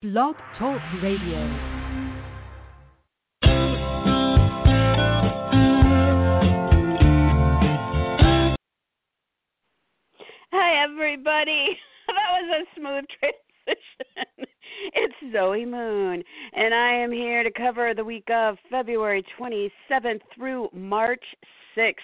Blog Talk Radio. Hi, everybody. That was a smooth transition. It's Zoe Moon, and I am here to cover the week of February 27th through March 6th.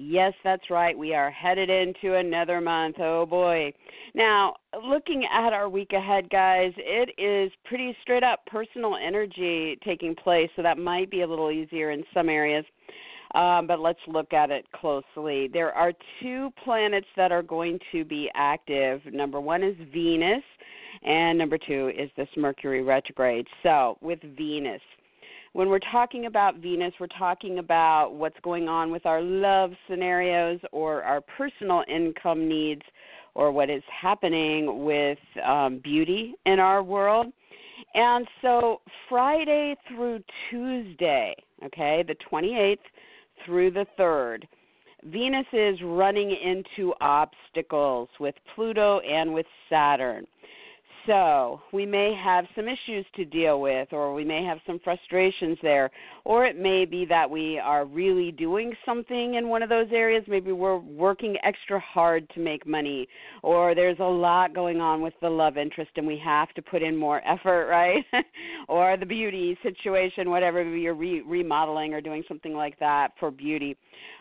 Yes, that's right. We are headed into another month. Oh boy. Now, looking at our week ahead, guys, it is pretty straight up personal energy taking place, so that might be a little easier in some areas. Um, but let's look at it closely. There are two planets that are going to be active. Number one is Venus, and number two is this Mercury retrograde. So, with Venus, when we're talking about Venus, we're talking about what's going on with our love scenarios or our personal income needs or what is happening with um, beauty in our world. And so, Friday through Tuesday, okay, the 28th through the 3rd, Venus is running into obstacles with Pluto and with Saturn. So, we may have some issues to deal with, or we may have some frustrations there, or it may be that we are really doing something in one of those areas. Maybe we're working extra hard to make money, or there's a lot going on with the love interest and we have to put in more effort, right? or the beauty situation, whatever you're re- remodeling or doing something like that for beauty.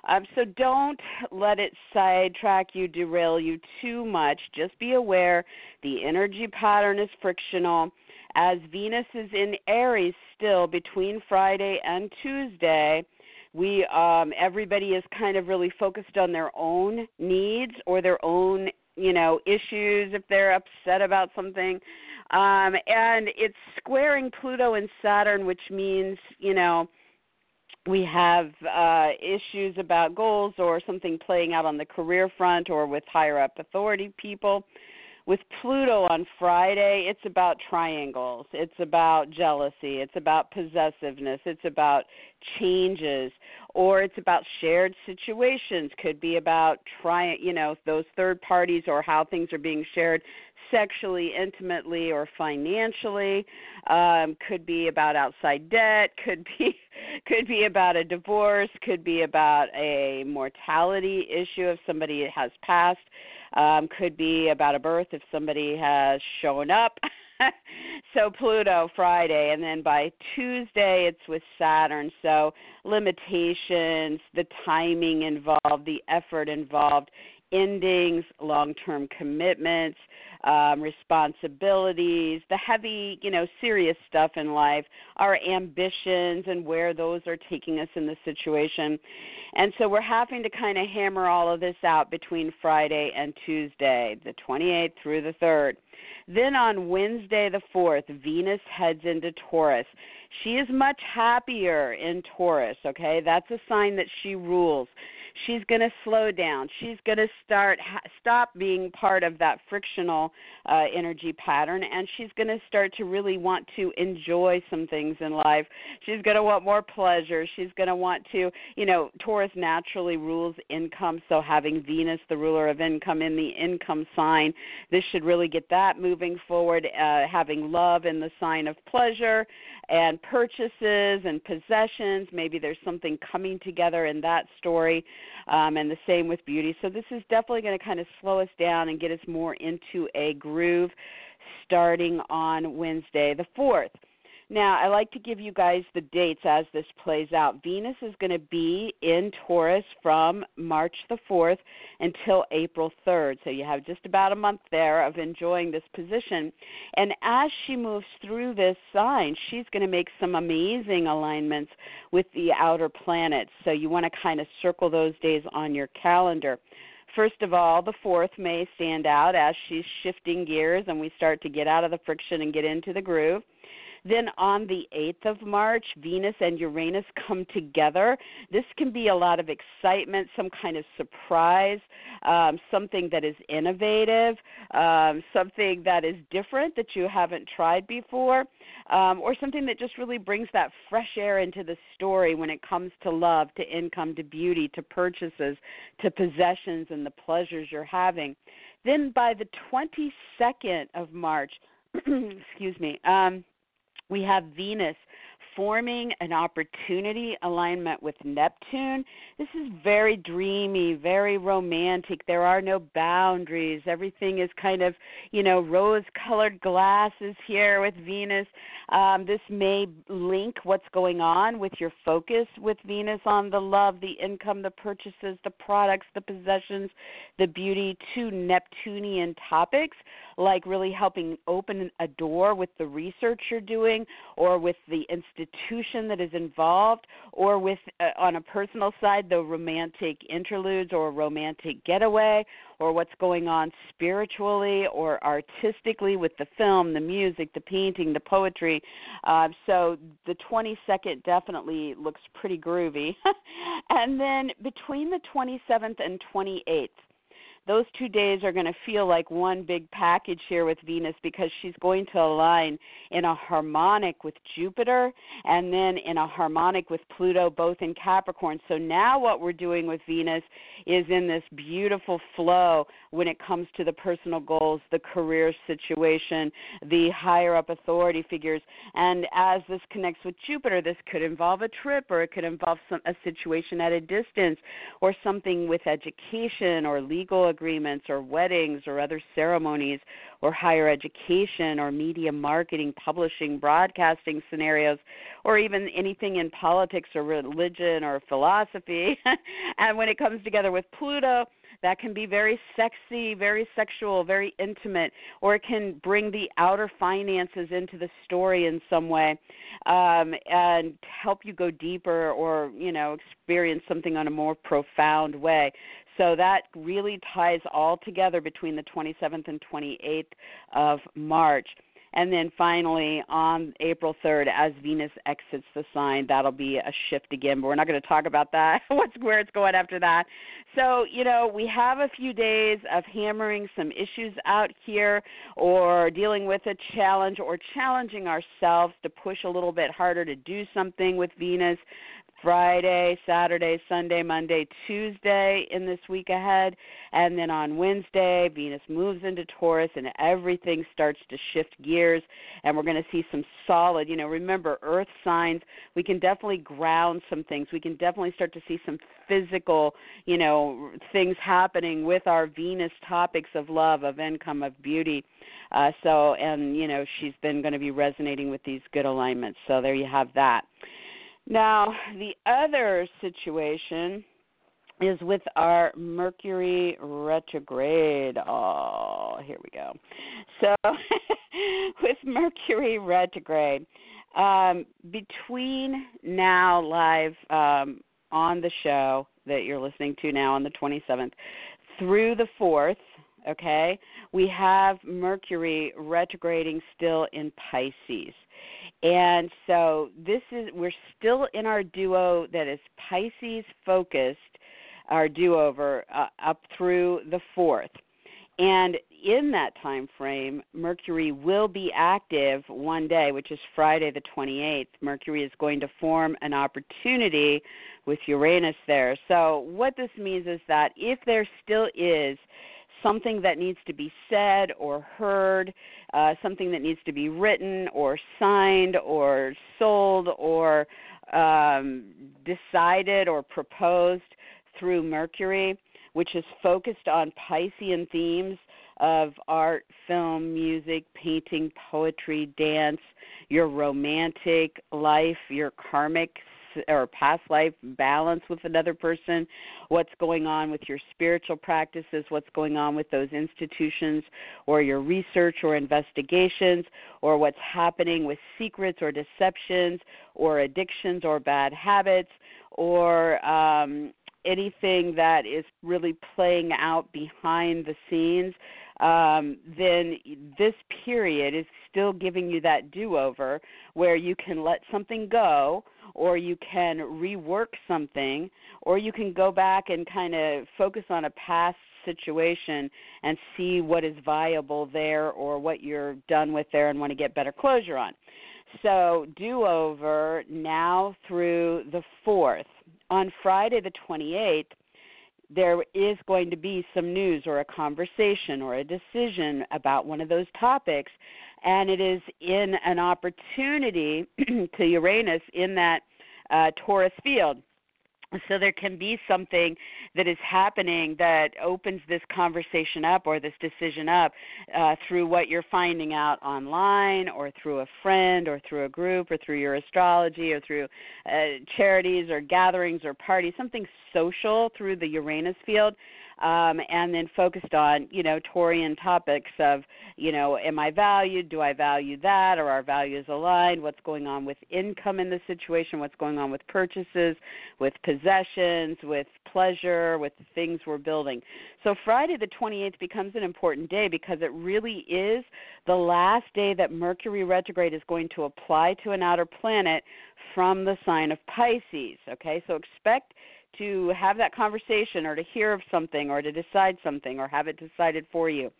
Um, so don't let it sidetrack you, derail you too much. Just be aware the energy pattern is frictional. As Venus is in Aries still between Friday and Tuesday, we um, everybody is kind of really focused on their own needs or their own you know issues if they're upset about something um and it's squaring pluto and saturn which means you know we have uh, issues about goals or something playing out on the career front or with higher up authority people. With Pluto on Friday, it's about triangles. It's about jealousy. It's about possessiveness. It's about changes, or it's about shared situations. Could be about trying, you know, those third parties or how things are being shared sexually, intimately, or financially. Um, could be about outside debt. Could be could be about a divorce. Could be about a mortality issue if somebody has passed. Um, could be about a birth if somebody has shown up. so Pluto Friday, and then by Tuesday it's with Saturn. So limitations, the timing involved, the effort involved, endings, long term commitments, um, responsibilities, the heavy, you know, serious stuff in life, our ambitions and where those are taking us in the situation. And so we're having to kind of hammer all of this out between Friday and Tuesday, the 28th through the 3rd. Then on Wednesday, the 4th, Venus heads into Taurus. She is much happier in Taurus, okay? That's a sign that she rules she's going to slow down. She's going to start stop being part of that frictional uh, energy pattern, and she's going to start to really want to enjoy some things in life. She's going to want more pleasure. She's going to want to, you know, Taurus naturally rules income, so having Venus, the ruler of income, in the income sign, this should really get that moving forward. Uh, having love in the sign of pleasure and purchases and possessions. Maybe there's something coming together in that story, um, and the same with beauty. So this is definitely going to kind of slow us down and get us more into a groove starting on Wednesday the 4th. Now, I like to give you guys the dates as this plays out. Venus is going to be in Taurus from March the 4th until April 3rd. So you have just about a month there of enjoying this position. And as she moves through this sign, she's going to make some amazing alignments with the outer planets. So you want to kind of circle those days on your calendar. First of all, the fourth may stand out as she's shifting gears and we start to get out of the friction and get into the groove. Then on the 8th of March, Venus and Uranus come together. This can be a lot of excitement, some kind of surprise, um, something that is innovative, um, something that is different that you haven't tried before, um, or something that just really brings that fresh air into the story when it comes to love, to income, to beauty, to purchases, to possessions, and the pleasures you're having. Then by the 22nd of March, excuse me. Um, we have Venus forming an opportunity alignment with Neptune. This is very dreamy, very romantic. There are no boundaries. Everything is kind of, you know, rose colored glasses here with Venus. Um, this may link what's going on with your focus with Venus on the love, the income, the purchases, the products, the possessions, the beauty to Neptunian topics, like really helping open a door with the research you're doing or with the institution institution that is involved, or with uh, on a personal side the romantic interludes or romantic getaway, or what's going on spiritually or artistically with the film, the music, the painting, the poetry. Uh, so the 22nd definitely looks pretty groovy. and then between the 27th and 28th, those two days are going to feel like one big package here with Venus because she's going to align in a harmonic with Jupiter and then in a harmonic with Pluto, both in Capricorn. So now what we're doing with Venus is in this beautiful flow when it comes to the personal goals, the career situation, the higher up authority figures. And as this connects with Jupiter, this could involve a trip or it could involve some, a situation at a distance or something with education or legal agreements or weddings or other ceremonies or higher education or media marketing, publishing, broadcasting scenarios, or even anything in politics or religion or philosophy. and when it comes together with Pluto, that can be very sexy, very sexual, very intimate, or it can bring the outer finances into the story in some way um, and help you go deeper or, you know, experience something on a more profound way. So that really ties all together between the 27th and 28th of March. And then finally, on April 3rd, as Venus exits the sign, that'll be a shift again. But we're not going to talk about that, what's where it's going after that. So, you know, we have a few days of hammering some issues out here or dealing with a challenge or challenging ourselves to push a little bit harder to do something with Venus. Friday, Saturday, Sunday, Monday, Tuesday in this week ahead. And then on Wednesday, Venus moves into Taurus and everything starts to shift gears. And we're going to see some solid, you know, remember, earth signs, we can definitely ground some things. We can definitely start to see some physical, you know, things happening with our Venus topics of love, of income, of beauty. Uh, so, and, you know, she's been going to be resonating with these good alignments. So there you have that. Now, the other situation is with our Mercury retrograde. Oh, here we go. So, with Mercury retrograde, um, between now live um, on the show that you're listening to now on the 27th through the 4th, okay, we have Mercury retrograding still in Pisces. And so this is we're still in our duo that is Pisces focused, our do-over uh, up through the 4th. And in that time frame, Mercury will be active one day, which is Friday the 28th. Mercury is going to form an opportunity with Uranus there. So, what this means is that if there still is something that needs to be said or heard, uh, something that needs to be written or signed or sold or um, decided or proposed through Mercury, which is focused on Piscean themes of art, film, music, painting, poetry, dance, your romantic life, your karmic or past life balance with another person, what's going on with your spiritual practices, what's going on with those institutions or your research or investigations, or what's happening with secrets or deceptions or addictions or bad habits or um, anything that is really playing out behind the scenes um, then this period is still giving you that do over where you can let something go or you can rework something or you can go back and kind of focus on a past situation and see what is viable there or what you're done with there and want to get better closure on. So, do over now through the 4th. On Friday the 28th, there is going to be some news or a conversation or a decision about one of those topics and it is in an opportunity to Uranus in that uh, Taurus field. So there can be something that is happening that opens this conversation up or this decision up uh, through what you're finding out online or through a friend or through a group or through your astrology or through uh, charities or gatherings or parties, something social through the Uranus field um, and then focused on you know Taurian topics of you know am I valued? Do I value that? Are our values aligned? What's going on with income in the situation? What's going on with purchases, with possessions, with pleasure, with the things we're building? So Friday the 28th becomes an important day because it really is the last day that Mercury retrograde is going to apply to an outer planet from the sign of Pisces. Okay, so expect to have that conversation or to hear of something or to decide something or have it decided for you.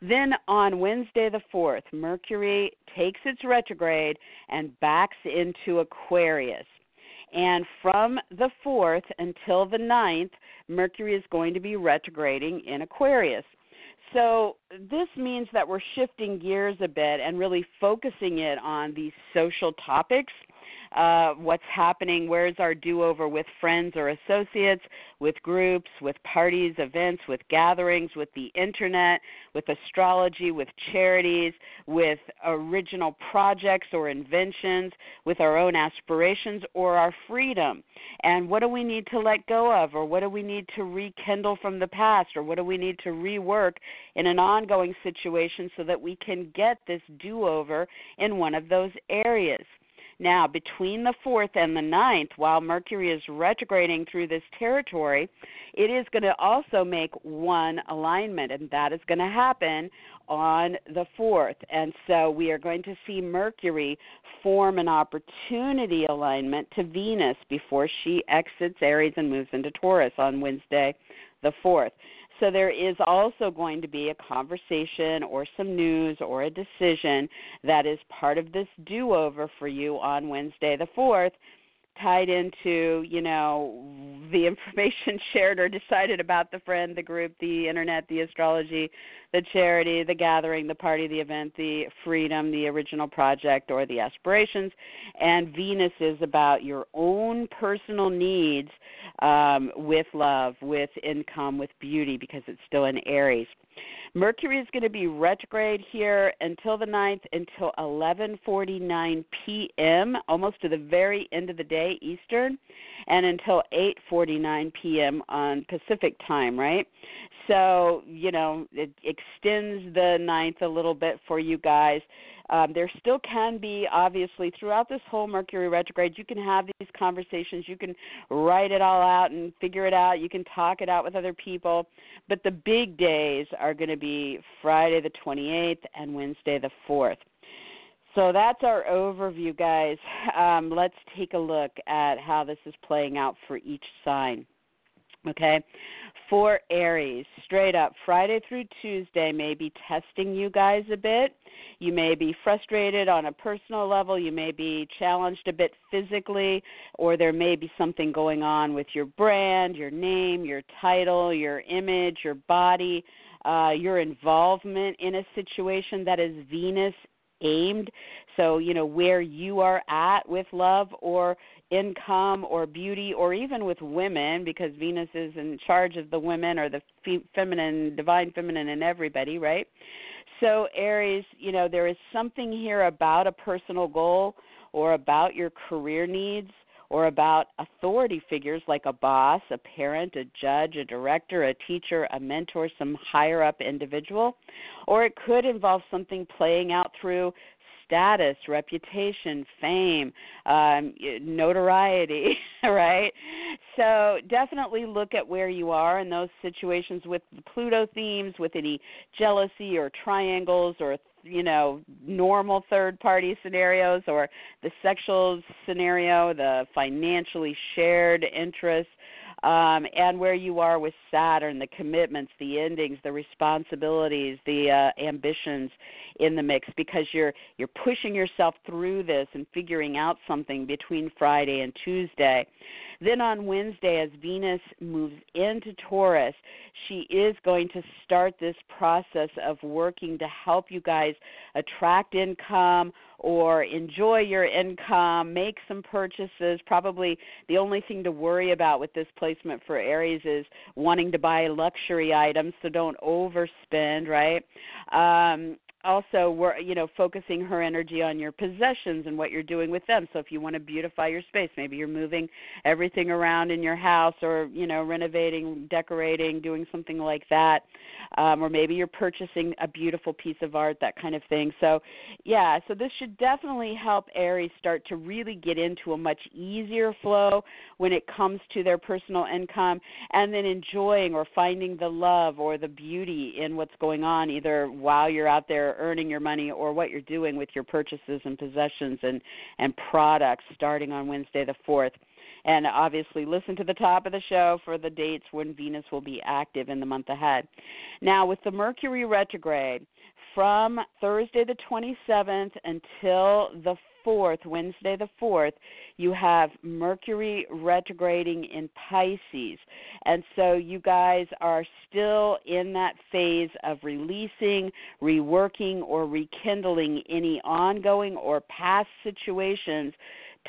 Then on Wednesday the 4th, Mercury takes its retrograde and backs into Aquarius. And from the 4th until the 9th, Mercury is going to be retrograding in Aquarius. So this means that we're shifting gears a bit and really focusing it on these social topics uh, what's happening, where's our do over with friends or associates, with groups, with parties, events, with gatherings, with the internet, with astrology, with charities, with original projects or inventions, with our own aspirations or our freedom. And what do we need to let go of, or what do we need to rekindle from the past, or what do we need to rework in an ongoing situation so that we can get this do over in one of those areas? Now, between the 4th and the ninth, while Mercury is retrograding through this territory, it is going to also make one alignment, and that is going to happen on the 4th. And so we are going to see Mercury form an opportunity alignment to Venus before she exits Aries and moves into Taurus on Wednesday, the 4th. So there is also going to be a conversation or some news or a decision that is part of this do over for you on Wednesday the 4th tied into you know the information shared or decided about the friend the group the internet the astrology the charity the gathering the party the event the freedom the original project or the aspirations. And venus is about your own personal needs um, with love with income with beauty because it's still in aries Mercury is going to be retrograde here until the 9th, until 11:49 p.m., almost to the very end of the day Eastern, and until 8:49 p.m. on Pacific time, right? So, you know, it extends the 9th a little bit for you guys. Um, there still can be, obviously, throughout this whole Mercury retrograde, you can have these conversations. You can write it all out and figure it out. You can talk it out with other people. But the big days are going to be Friday the 28th and Wednesday the 4th. So that's our overview, guys. Um, let's take a look at how this is playing out for each sign. Okay, for Aries, straight up, Friday through Tuesday may be testing you guys a bit. You may be frustrated on a personal level. You may be challenged a bit physically, or there may be something going on with your brand, your name, your title, your image, your body, uh, your involvement in a situation that is Venus aimed. So, you know, where you are at with love or income or beauty or even with women because Venus is in charge of the women or the feminine, divine feminine in everybody, right? So, Aries, you know, there is something here about a personal goal or about your career needs or about authority figures like a boss, a parent, a judge, a director, a teacher, a mentor, some higher up individual. Or it could involve something playing out through status, reputation, fame, um, notoriety, right? So definitely look at where you are in those situations with the Pluto themes, with any jealousy or triangles or you know normal third party scenarios or the sexual scenario the financially shared interests um, and where you are with Saturn, the commitments, the endings, the responsibilities, the uh, ambitions in the mix because you're you're pushing yourself through this and figuring out something between Friday and Tuesday. Then on Wednesday, as Venus moves into Taurus, she is going to start this process of working to help you guys attract income or enjoy your income, make some purchases. Probably the only thing to worry about with this placement for Aries is wanting to buy luxury items, so don't overspend, right? Um, also we're you know focusing her energy on your possessions and what you're doing with them. So if you want to beautify your space maybe you're moving everything around in your house or you know renovating decorating doing something like that. Um, or maybe you're purchasing a beautiful piece of art that kind of thing. So yeah so this should definitely help aries start to really get into a much easier flow when it comes to their personal income and then enjoying or finding the love or the beauty in what's going on either while you're out there earning your money or what you're doing with your purchases and possessions and and products starting on Wednesday the 4th. And obviously, listen to the top of the show for the dates when Venus will be active in the month ahead. Now, with the Mercury retrograde, from Thursday the 27th until the 4th, Wednesday the 4th, you have Mercury retrograding in Pisces. And so you guys are still in that phase of releasing, reworking, or rekindling any ongoing or past situations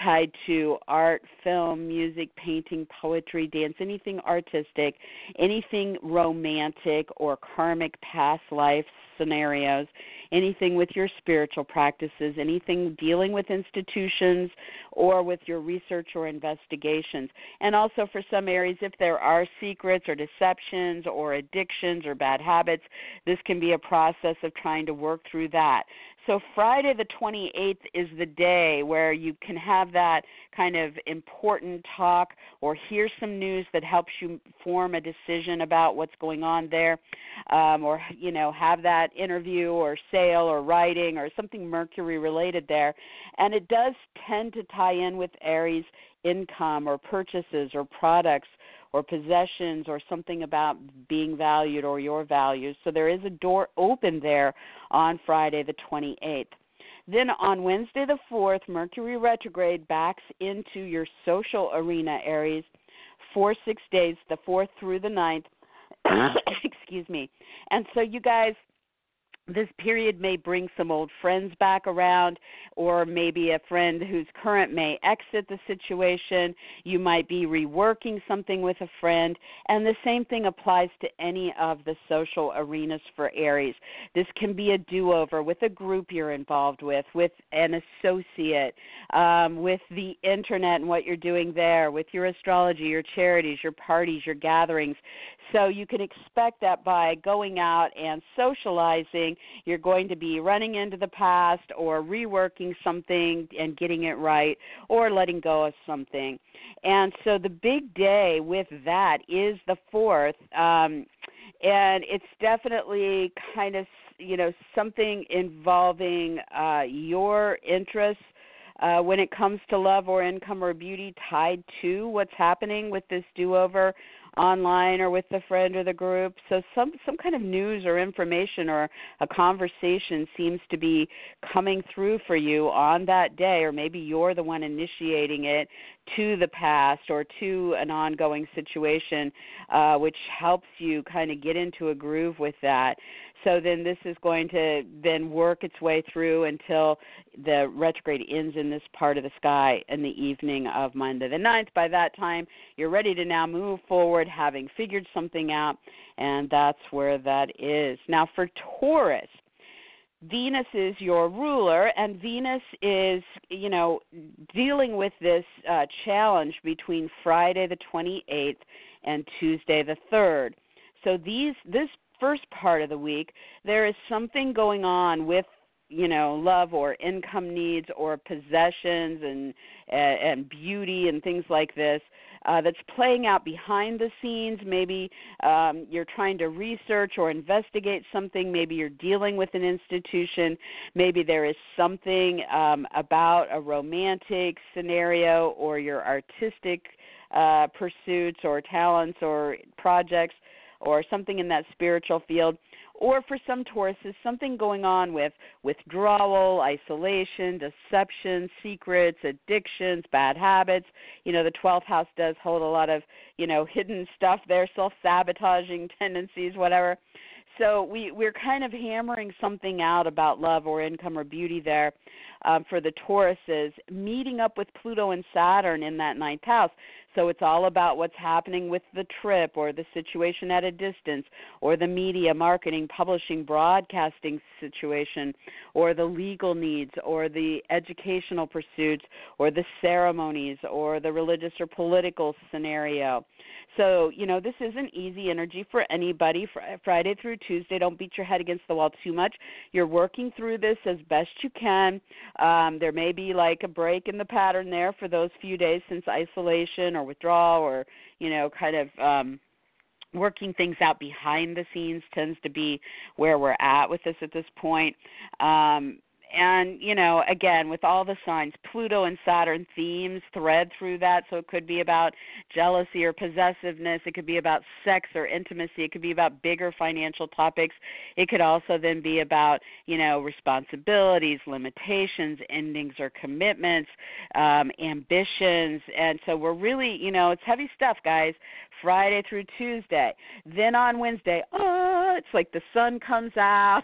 tied to art, film, music, painting, poetry, dance, anything artistic, anything romantic or karmic past life scenarios, anything with your spiritual practices, anything dealing with institutions or with your research or investigations. And also for some areas, if there are secrets or deceptions or addictions or bad habits, this can be a process of trying to work through that. So Friday the 28th is the day where you can have that kind of important talk or hear some news that helps you form a decision about what's going on there, um, or you know have that interview or sale or writing or something Mercury related there, and it does tend to tie in with Aries income or purchases or products or possessions or something about being valued or your values. So there is a door open there on Friday the 28th. Then on Wednesday the 4th, Mercury retrograde backs into your social arena, Aries, for six days, the 4th through the 9th. Excuse me. And so you guys this period may bring some old friends back around, or maybe a friend who's current may exit the situation. You might be reworking something with a friend, and the same thing applies to any of the social arenas for Aries. This can be a do over with a group you're involved with, with an associate, um, with the internet and what you're doing there, with your astrology, your charities, your parties, your gatherings. So you can expect that by going out and socializing, you're going to be running into the past or reworking something and getting it right or letting go of something. And so the big day with that is the 4th. Um, and it's definitely kind of you know something involving uh, your interests uh, when it comes to love or income or beauty tied to what's happening with this do over online or with the friend or the group. So some some kind of news or information or a conversation seems to be coming through for you on that day or maybe you're the one initiating it to the past or to an ongoing situation uh, which helps you kind of get into a groove with that so then this is going to then work its way through until the retrograde ends in this part of the sky in the evening of Monday the 9th. By that time, you're ready to now move forward, having figured something out, and that's where that is. Now for Taurus, Venus is your ruler, and Venus is, you know, dealing with this uh, challenge between Friday the 28th and Tuesday the 3rd. So these this first part of the week, there is something going on with you know love or income needs or possessions and and beauty and things like this uh, that's playing out behind the scenes. Maybe um, you're trying to research or investigate something. Maybe you're dealing with an institution. Maybe there is something um, about a romantic scenario or your artistic uh, pursuits or talents or projects or something in that spiritual field or for some Tauruses, something going on with withdrawal, isolation, deception, secrets, addictions, bad habits. You know, the 12th house does hold a lot of, you know, hidden stuff there, self sabotaging tendencies, whatever. So we we're kind of hammering something out about love or income or beauty there um, for the Tauruses, meeting up with Pluto and Saturn in that ninth house. So it's all about what's happening with the trip or the situation at a distance or the media, marketing, publishing, broadcasting situation or the legal needs or the educational pursuits or the ceremonies or the religious or political scenario. So, you know, this isn't easy energy for anybody. Friday through Tuesday, don't beat your head against the wall too much. You're working through this as best you can. Um, there may be like a break in the pattern there for those few days since isolation or withdrawal or, you know, kind of um working things out behind the scenes tends to be where we're at with this at this point. Um, and you know again with all the signs pluto and saturn themes thread through that. So it could be about jealousy or possessiveness. It could be about sex or intimacy. It could be about bigger financial topics. It could also then be about you know responsibilities limitations endings or commitments um ambitions. And so we're really you know it's heavy stuff guys. Friday through tuesday. Then on wednesday oh it's like the sun comes out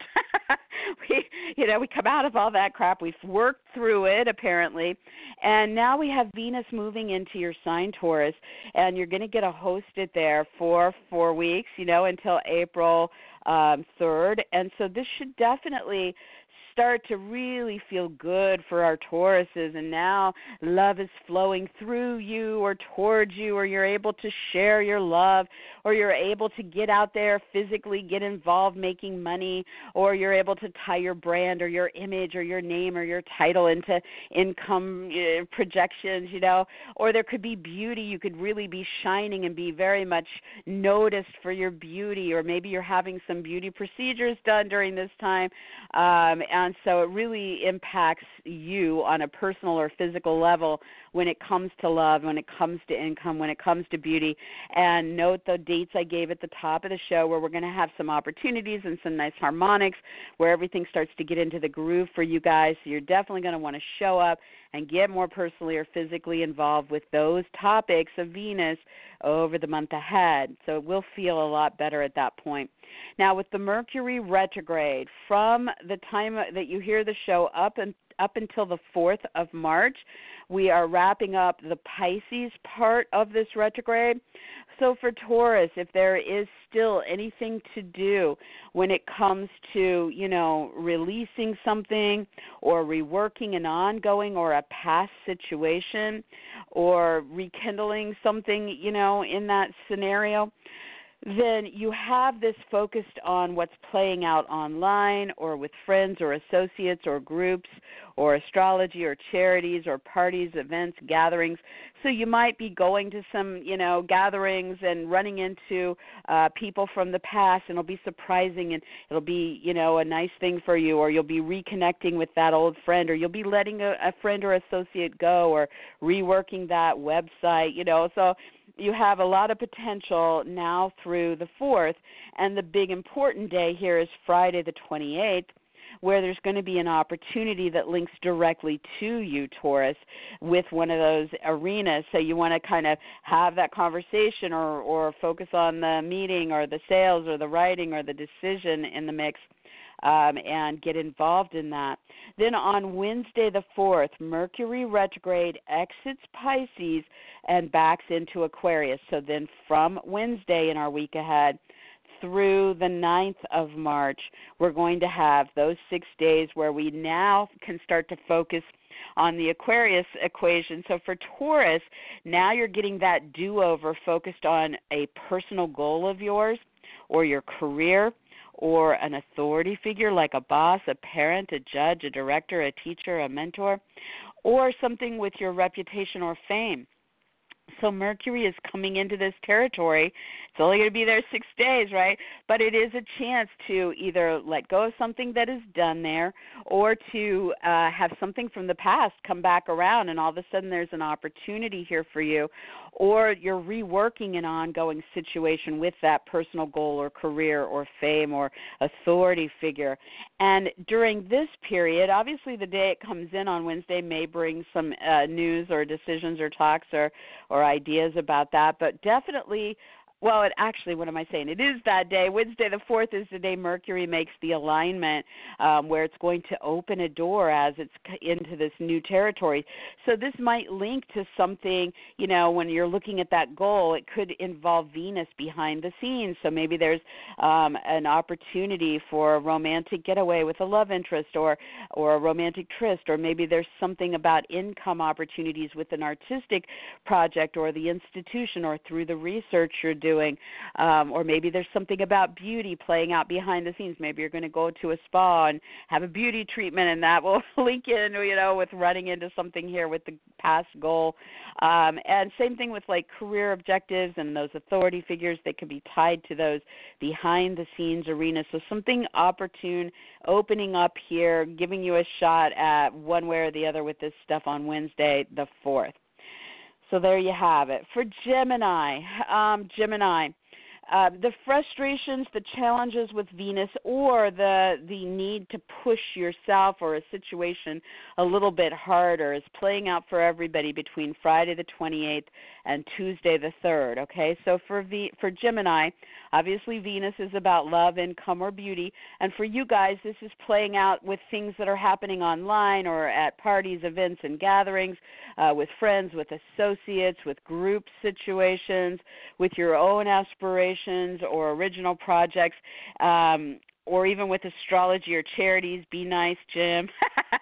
we you know we come out of all that crap. We've worked through it apparently. And now we have venus moving into your sign taurus and you're going to get a hosted there for four weeks you know until april um, 3rd and so this should definitely start to really feel good for our Tauruses, and now love is flowing through you or towards you, or you're able to share your love, or you're able to get out there physically, get involved making money, or you're able to tie your brand or your image or your name or your title into income uh, projections, you know, or there could be beauty. You could really be shining and be very much noticed for your beauty, or maybe you're having some beauty procedures done during this time. Um, and so it really impacts you on a personal or physical level when it comes to love, when it comes to income, when it comes to beauty. And note the dates I gave at the top of the show where we're going to have some opportunities and some nice harmonics where everything starts to get into the groove for you guys. So you're definitely going to want to show up and get more personally or physically involved with those topics of Venus over the month ahead. So it will feel a lot better at that point. Now, with the Mercury retrograde, from the time that you hear the show up and up until the 4th of March, we are wrapping up the Pisces part of this retrograde. So for Taurus, if there is still anything to do when it comes to, you know, releasing something or reworking an ongoing or a past situation or rekindling something, you know, in that scenario, then you have this focused on what's playing out online or with friends or associates or groups or astrology or charities or parties, events, gatherings. So you might be going to some, you know, gatherings and running into uh people from the past and it'll be surprising and it'll be, you know, a nice thing for you or you'll be reconnecting with that old friend or you'll be letting a, a friend or associate go or reworking that website, you know. So you have a lot of potential now through the 4th and the big important day here is Friday the 28th where there's going to be an opportunity that links directly to you, Taurus, with one of those arenas. So you want to kind of have that conversation or, or focus on the meeting or the sales or the writing or the decision in the mix. Um, and get involved in that. Then on Wednesday the 4th, Mercury retrograde exits Pisces and backs into Aquarius. So then from Wednesday in our week ahead, through the 9th of March, we're going to have those six days where we now can start to focus on the Aquarius equation. So for Taurus, now you're getting that do over focused on a personal goal of yours or your career or an authority figure like a boss, a parent, a judge, a director, a teacher, a mentor, or something with your reputation or fame so Mercury is coming into this territory. It's only going to be there six days, right? But it is a chance to either let go of something that is done there or to uh, have something from the past come back around, and all of a sudden there's an opportunity here for you. Or you're reworking an ongoing situation with that personal goal or career or fame or authority figure. And during this period, obviously the day it comes in on Wednesday may bring some uh, news or decisions or talks or, or ideas about that, but definitely well, it actually, what am I saying? It is that day. Wednesday the 4th is the day Mercury makes the alignment um, where it's going to open a door as it's into this new territory. So this might link to something, you know, when you're looking at that goal, it could involve Venus behind the scenes. So maybe there's um, an opportunity for a romantic getaway with a love interest or, or a romantic tryst, or maybe there's something about income opportunities with an artistic project or the institution or through the research you're doing doing um or maybe there's something about beauty playing out behind the scenes. Maybe you're going to go to a spa and have a beauty treatment and that will link in you know with running into something here with the past goal. Um and same thing with like career objectives and those authority figures that could be tied to those behind the scenes arena. So something opportune opening up here giving you a shot at one way or the other with this stuff on Wednesday the 4th so there you have it. For Gemini, um, Gemini, uh, the frustrations, the challenges with Venus, or the the need to push yourself or a situation a little bit harder is playing out for everybody between Friday the 28th and Tuesday the 3rd. Okay, so for v, for Gemini, obviously Venus is about love, income, or beauty, and for you guys, this is playing out with things that are happening online or at parties, events, and gatherings, uh, with friends, with associates, with group situations, with your own aspirations or original projects, um, or even with astrology or charities. Be nice, Jim.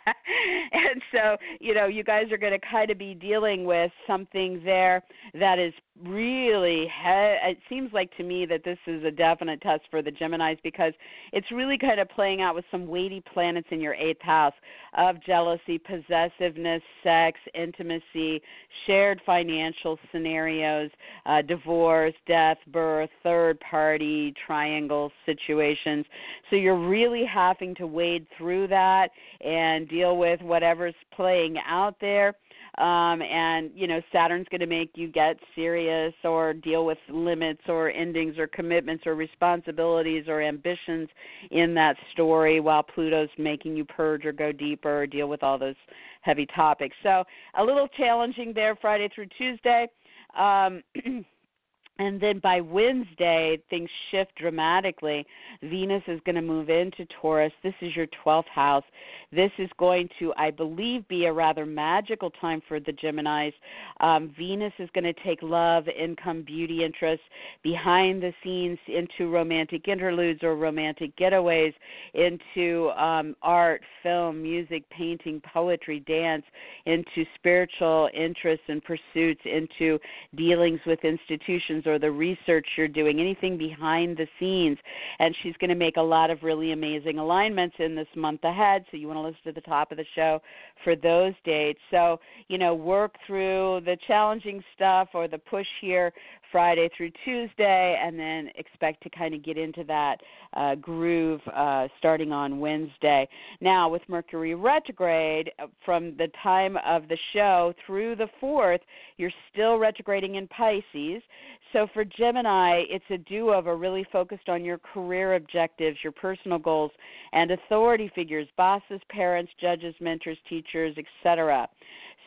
and so, you know, you guys are going to kind of be dealing with something there that is really he- it seems like to me that this is a definite test for the Geminis because it's really kind of playing out with some weighty planets in your 8th house of jealousy, possessiveness, sex, intimacy, shared financial scenarios, uh, divorce, death, birth, third party, triangle situations. So you're really having to wade through that and deal with whatever's playing out there. Um and you know saturn's going to make you get serious or deal with limits or endings or commitments or responsibilities or ambitions in that story while pluto's making you purge or go deeper or deal with all those heavy topics. So a little challenging there friday through tuesday. Um and then by Wednesday, things shift dramatically. Venus is going to move into Taurus. This is your 12th house. This is going to, I believe, be a rather magical time for the Geminis. Um, Venus is going to take love, income, beauty interests behind the scenes into romantic interludes or romantic getaways, into um, art, film, music, painting, poetry, dance, into spiritual interests and pursuits, into dealings with institutions or the research you're doing, anything behind the scenes. And she's going to make a lot of really amazing alignments in this month ahead. So you want to listen to the top of the show for those dates. So, you know, work through the challenging stuff or the push here Friday through Tuesday, and then expect to kind of get into that uh, groove uh, starting on Wednesday. Now, with Mercury retrograde, uh, from the time of the show through the 4th, you're still retrograding in Pisces. So for Gemini, it's a do over really focused on your career objectives, your personal goals, and authority figures, bosses, parents, judges, mentors, teachers, etc.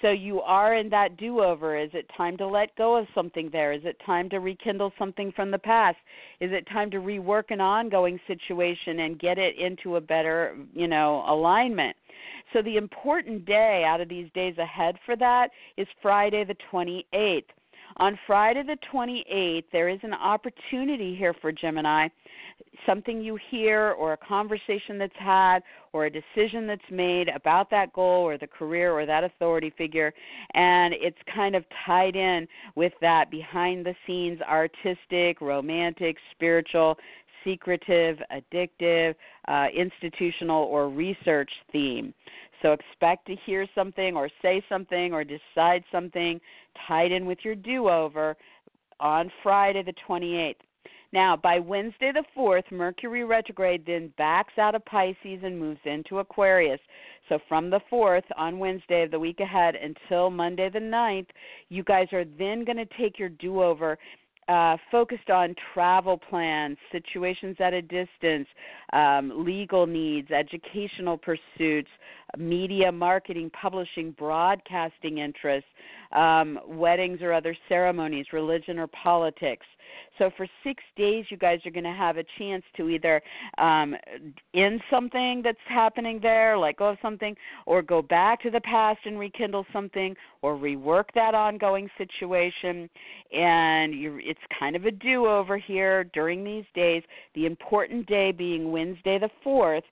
So you are in that do over. Is it time to let go of something there? Is it time to rekindle something from the past? Is it time to rework an ongoing situation and get it into a better, you know, alignment? So the important day out of these days ahead for that is Friday the 28th. On Friday the 28th, there is an opportunity here for Gemini something you hear or a conversation that's had or a decision that's made about that goal or the career or that authority figure and it's kind of tied in with that behind the scenes artistic romantic spiritual secretive addictive uh, institutional or research theme. So expect to hear something or say something or decide something tied in with your do over on Friday the 28th. Now, by Wednesday the 4th, Mercury retrograde then backs out of Pisces and moves into Aquarius. So from the 4th on Wednesday of the week ahead until Monday the 9th, you guys are then going to take your do over uh, focused on travel plans, situations at a distance, um, legal needs, educational pursuits, media marketing, publishing, broadcasting interests, um, weddings or other ceremonies, religion or politics. So for six days, you guys are going to have a chance to either um, end something that's happening there, let go of something, or go back to the past and rekindle something, or rework that ongoing situation. And it's kind of a do-over here during these days. The important day being Wednesday the fourth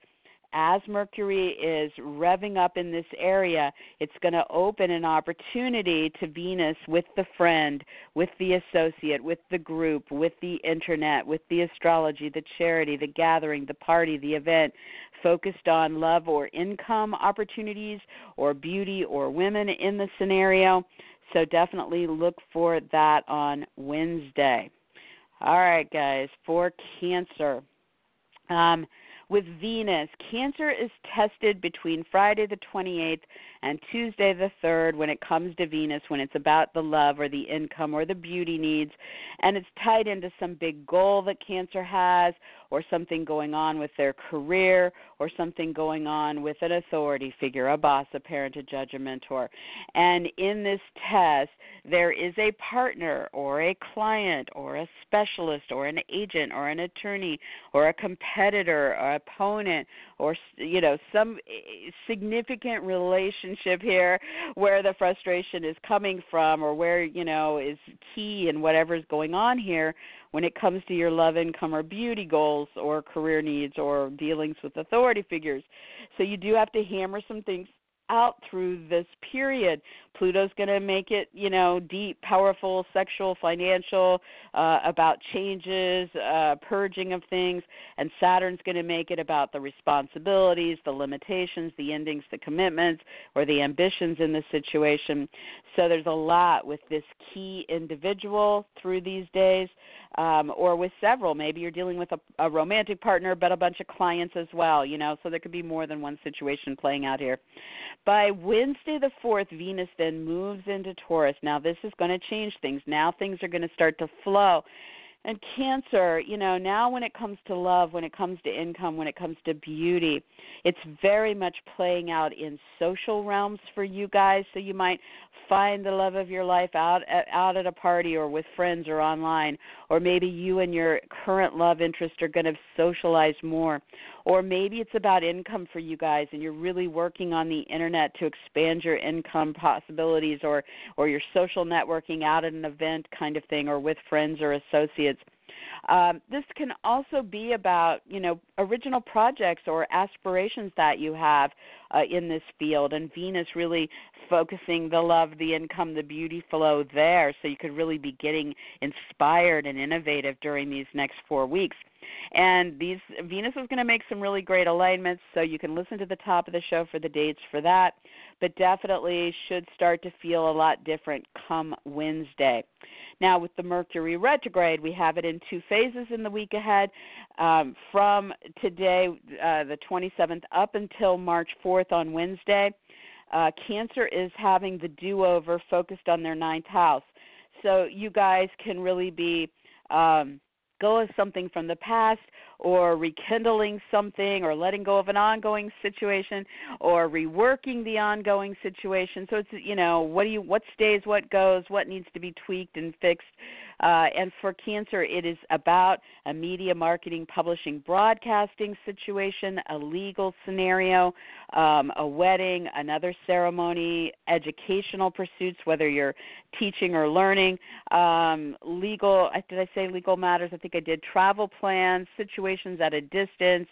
as Mercury is revving up in this area, it's going to open an opportunity to Venus with the friend, with the associate, with the group, with the internet, with the astrology, the charity, the gathering, the party, the event, focused on love or income opportunities or beauty or women in the scenario. So definitely look for that on Wednesday. All right, guys, for Cancer. Um, with Venus. Cancer is tested between Friday the 28th and Tuesday the 3rd when it comes to Venus, when it's about the love or the income or the beauty needs. And it's tied into some big goal that Cancer has or something going on with their career or something going on with an authority figure, a boss, a parent, a judge, a mentor. And in this test, there is a partner or a client or a specialist or an agent or an attorney or a competitor or opponent or you know some eh, significant relationship here where the frustration is coming from or where you know is key in whatever's going on here when it comes to your love income or beauty goals or career needs or dealings with authority figures so you do have to hammer some things out through this period. Pluto's going to make it, you know, deep, powerful, sexual, financial, uh, about changes, uh, purging of things, and Saturn's going to make it about the responsibilities, the limitations, the endings, the commitments, or the ambitions in the situation. So there's a lot with this key individual through these days, um, or with several. Maybe you're dealing with a, a romantic partner, but a bunch of clients as well, you know, so there could be more than one situation playing out here. By Wednesday the 4th, Venus moves into Taurus. Now, this is going to change things. Now, things are going to start to flow. And Cancer, you know, now when it comes to love, when it comes to income, when it comes to beauty, it's very much playing out in social realms for you guys. So you might find the love of your life out at, out at a party or with friends or online or maybe you and your current love interest are going to socialize more or maybe it's about income for you guys and you're really working on the internet to expand your income possibilities or or your social networking out at an event kind of thing or with friends or associates um, this can also be about you know original projects or aspirations that you have uh, in this field, and Venus really focusing the love, the income, the beauty flow there, so you could really be getting inspired and innovative during these next four weeks. And these Venus is going to make some really great alignments, so you can listen to the top of the show for the dates for that. But definitely should start to feel a lot different come Wednesday. Now, with the Mercury retrograde, we have it in two phases in the week ahead. Um, from today, uh, the 27th, up until March 4th on Wednesday, uh, Cancer is having the do over focused on their ninth house. So you guys can really be. Um, go of something from the past or rekindling something or letting go of an ongoing situation or reworking the ongoing situation. So it's you know what do you what stays what goes what needs to be tweaked and fixed uh, and for cancer, it is about a media marketing, publishing, broadcasting situation, a legal scenario, um, a wedding, another ceremony, educational pursuits, whether you're teaching or learning, um, legal, did I say legal matters? I think I did, travel plans, situations at a distance,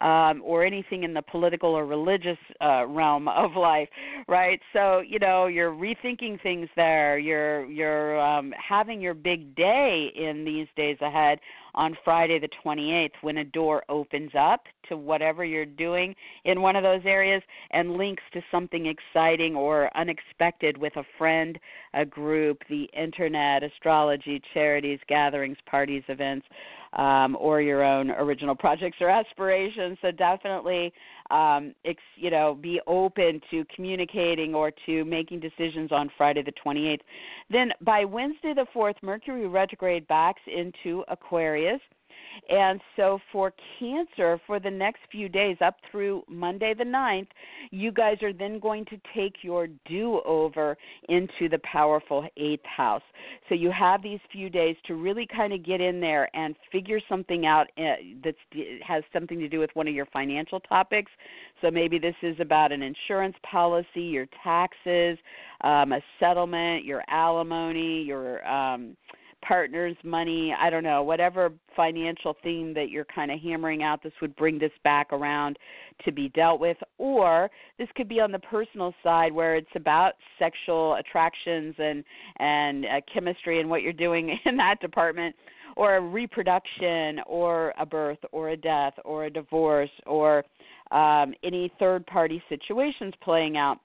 um, or anything in the political or religious uh, realm of life, right? So, you know, you're rethinking things there, you're, you're um, having your big day in these days ahead on Friday the 28th when a door opens up to whatever you're doing in one of those areas and links to something exciting or unexpected with a friend, a group, the internet, astrology, charities, gatherings, parties, events, um, or your own original projects or aspirations. So definitely, um, ex, you know, be open to communicating or to making decisions on Friday the 28th. Then by Wednesday the 4th, Mercury retrograde backs into Aquarius. And so for Cancer, for the next few days up through Monday the 9th, you guys are then going to take your do over into the powerful eighth house. So you have these few days to really kind of get in there and figure something out uh, that has something to do with one of your financial topics. So maybe this is about an insurance policy, your taxes, um, a settlement, your alimony, your um, partner's money, I don't know, whatever financial theme that you're kind of hammering out, this would bring this back around to be dealt with. Or this could be on the personal side where it's about sexual attractions and and uh, chemistry and what you're doing in that department or a reproduction or a birth or a death or a divorce or um, any third party situations playing out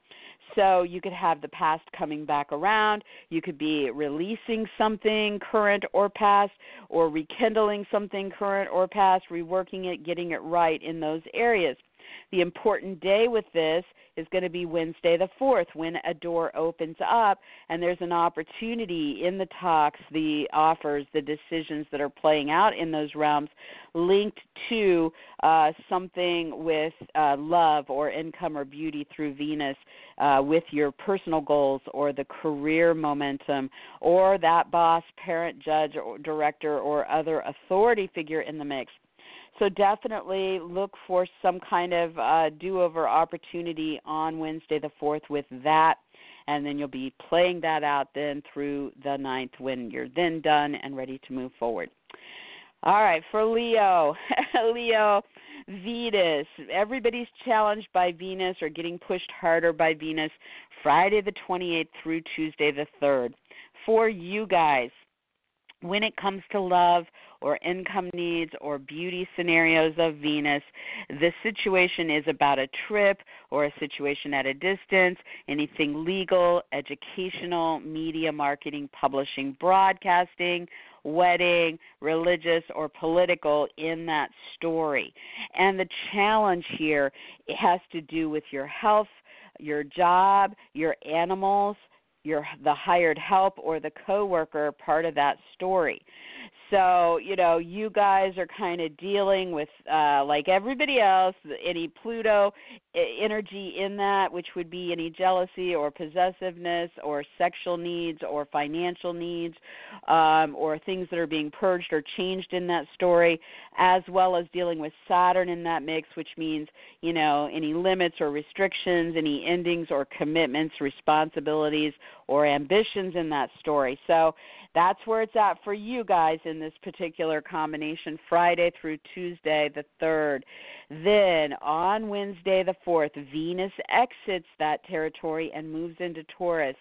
so you could have the past coming back around. You could be releasing something current or past, or rekindling something current or past, reworking it, getting it right in those areas. The important day with this is going to be Wednesday the 4th when a door opens up and there's an opportunity in the talks, the offers, the decisions that are playing out in those realms linked to uh, something with uh, love or income or beauty through Venus uh, with your personal goals or the career momentum or that boss, parent, judge, or director, or other authority figure in the mix. So definitely look for some kind of uh, do-over opportunity on Wednesday the 4th with that. And then you'll be playing that out then through the ninth when you're then done and ready to move forward. All right, for Leo, Leo, Venus. Everybody's challenged by Venus or getting pushed harder by Venus Friday the 28th through Tuesday the 3rd. For you guys, when it comes to love or income needs or beauty scenarios of Venus, this situation is about a trip or a situation at a distance, anything legal, educational, media, marketing, publishing, broadcasting, wedding, religious, or political in that story. And the challenge here it has to do with your health, your job, your animals, your the hired help or the coworker part of that story so you know you guys are kind of dealing with uh like everybody else any pluto energy in that which would be any jealousy or possessiveness or sexual needs or financial needs um or things that are being purged or changed in that story as well as dealing with saturn in that mix which means you know any limits or restrictions any endings or commitments responsibilities or ambitions in that story. So that's where it's at for you guys in this particular combination, Friday through Tuesday, the 3rd. Then on Wednesday, the 4th, Venus exits that territory and moves into Taurus,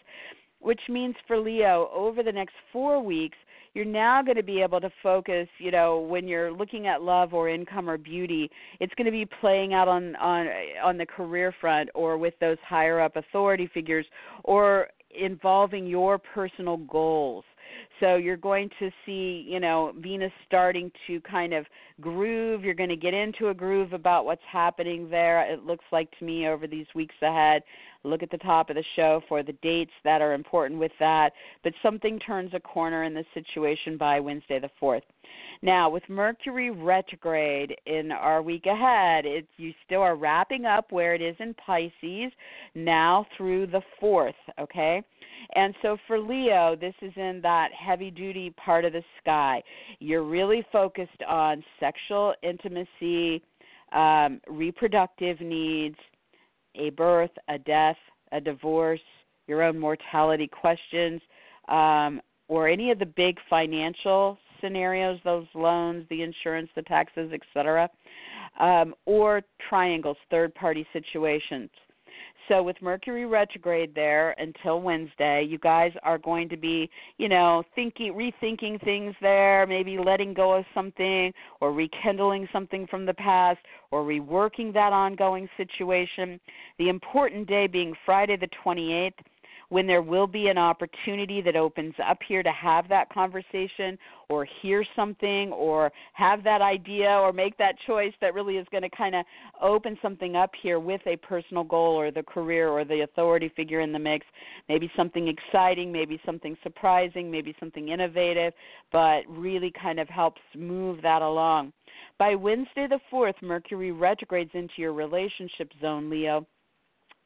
which means for Leo, over the next four weeks, you're now going to be able to focus you know when you're looking at love or income or beauty it's going to be playing out on on on the career front or with those higher up authority figures or involving your personal goals so you're going to see, you know, Venus starting to kind of groove. You're going to get into a groove about what's happening there. It looks like to me over these weeks ahead. Look at the top of the show for the dates that are important with that. But something turns a corner in this situation by Wednesday the 4th. Now, with Mercury retrograde in our week ahead, it, you still are wrapping up where it is in Pisces now through the 4th, okay? And so for Leo, this is in that heavy duty part of the sky. You're really focused on sexual intimacy, um, reproductive needs, a birth, a death, a divorce, your own mortality questions, um, or any of the big financial scenarios, those loans, the insurance, the taxes, etc., um, or triangles, third party situations. So with Mercury retrograde there until Wednesday, you guys are going to be, you know, thinking rethinking things there, maybe letting go of something or rekindling something from the past or reworking that ongoing situation. The important day being Friday the 28th when there will be an opportunity that opens up here to have that conversation or hear something or have that idea or make that choice that really is going to kind of open something up here with a personal goal or the career or the authority figure in the mix. Maybe something exciting, maybe something surprising, maybe something innovative, but really kind of helps move that along. By Wednesday the 4th, Mercury retrogrades into your relationship zone, Leo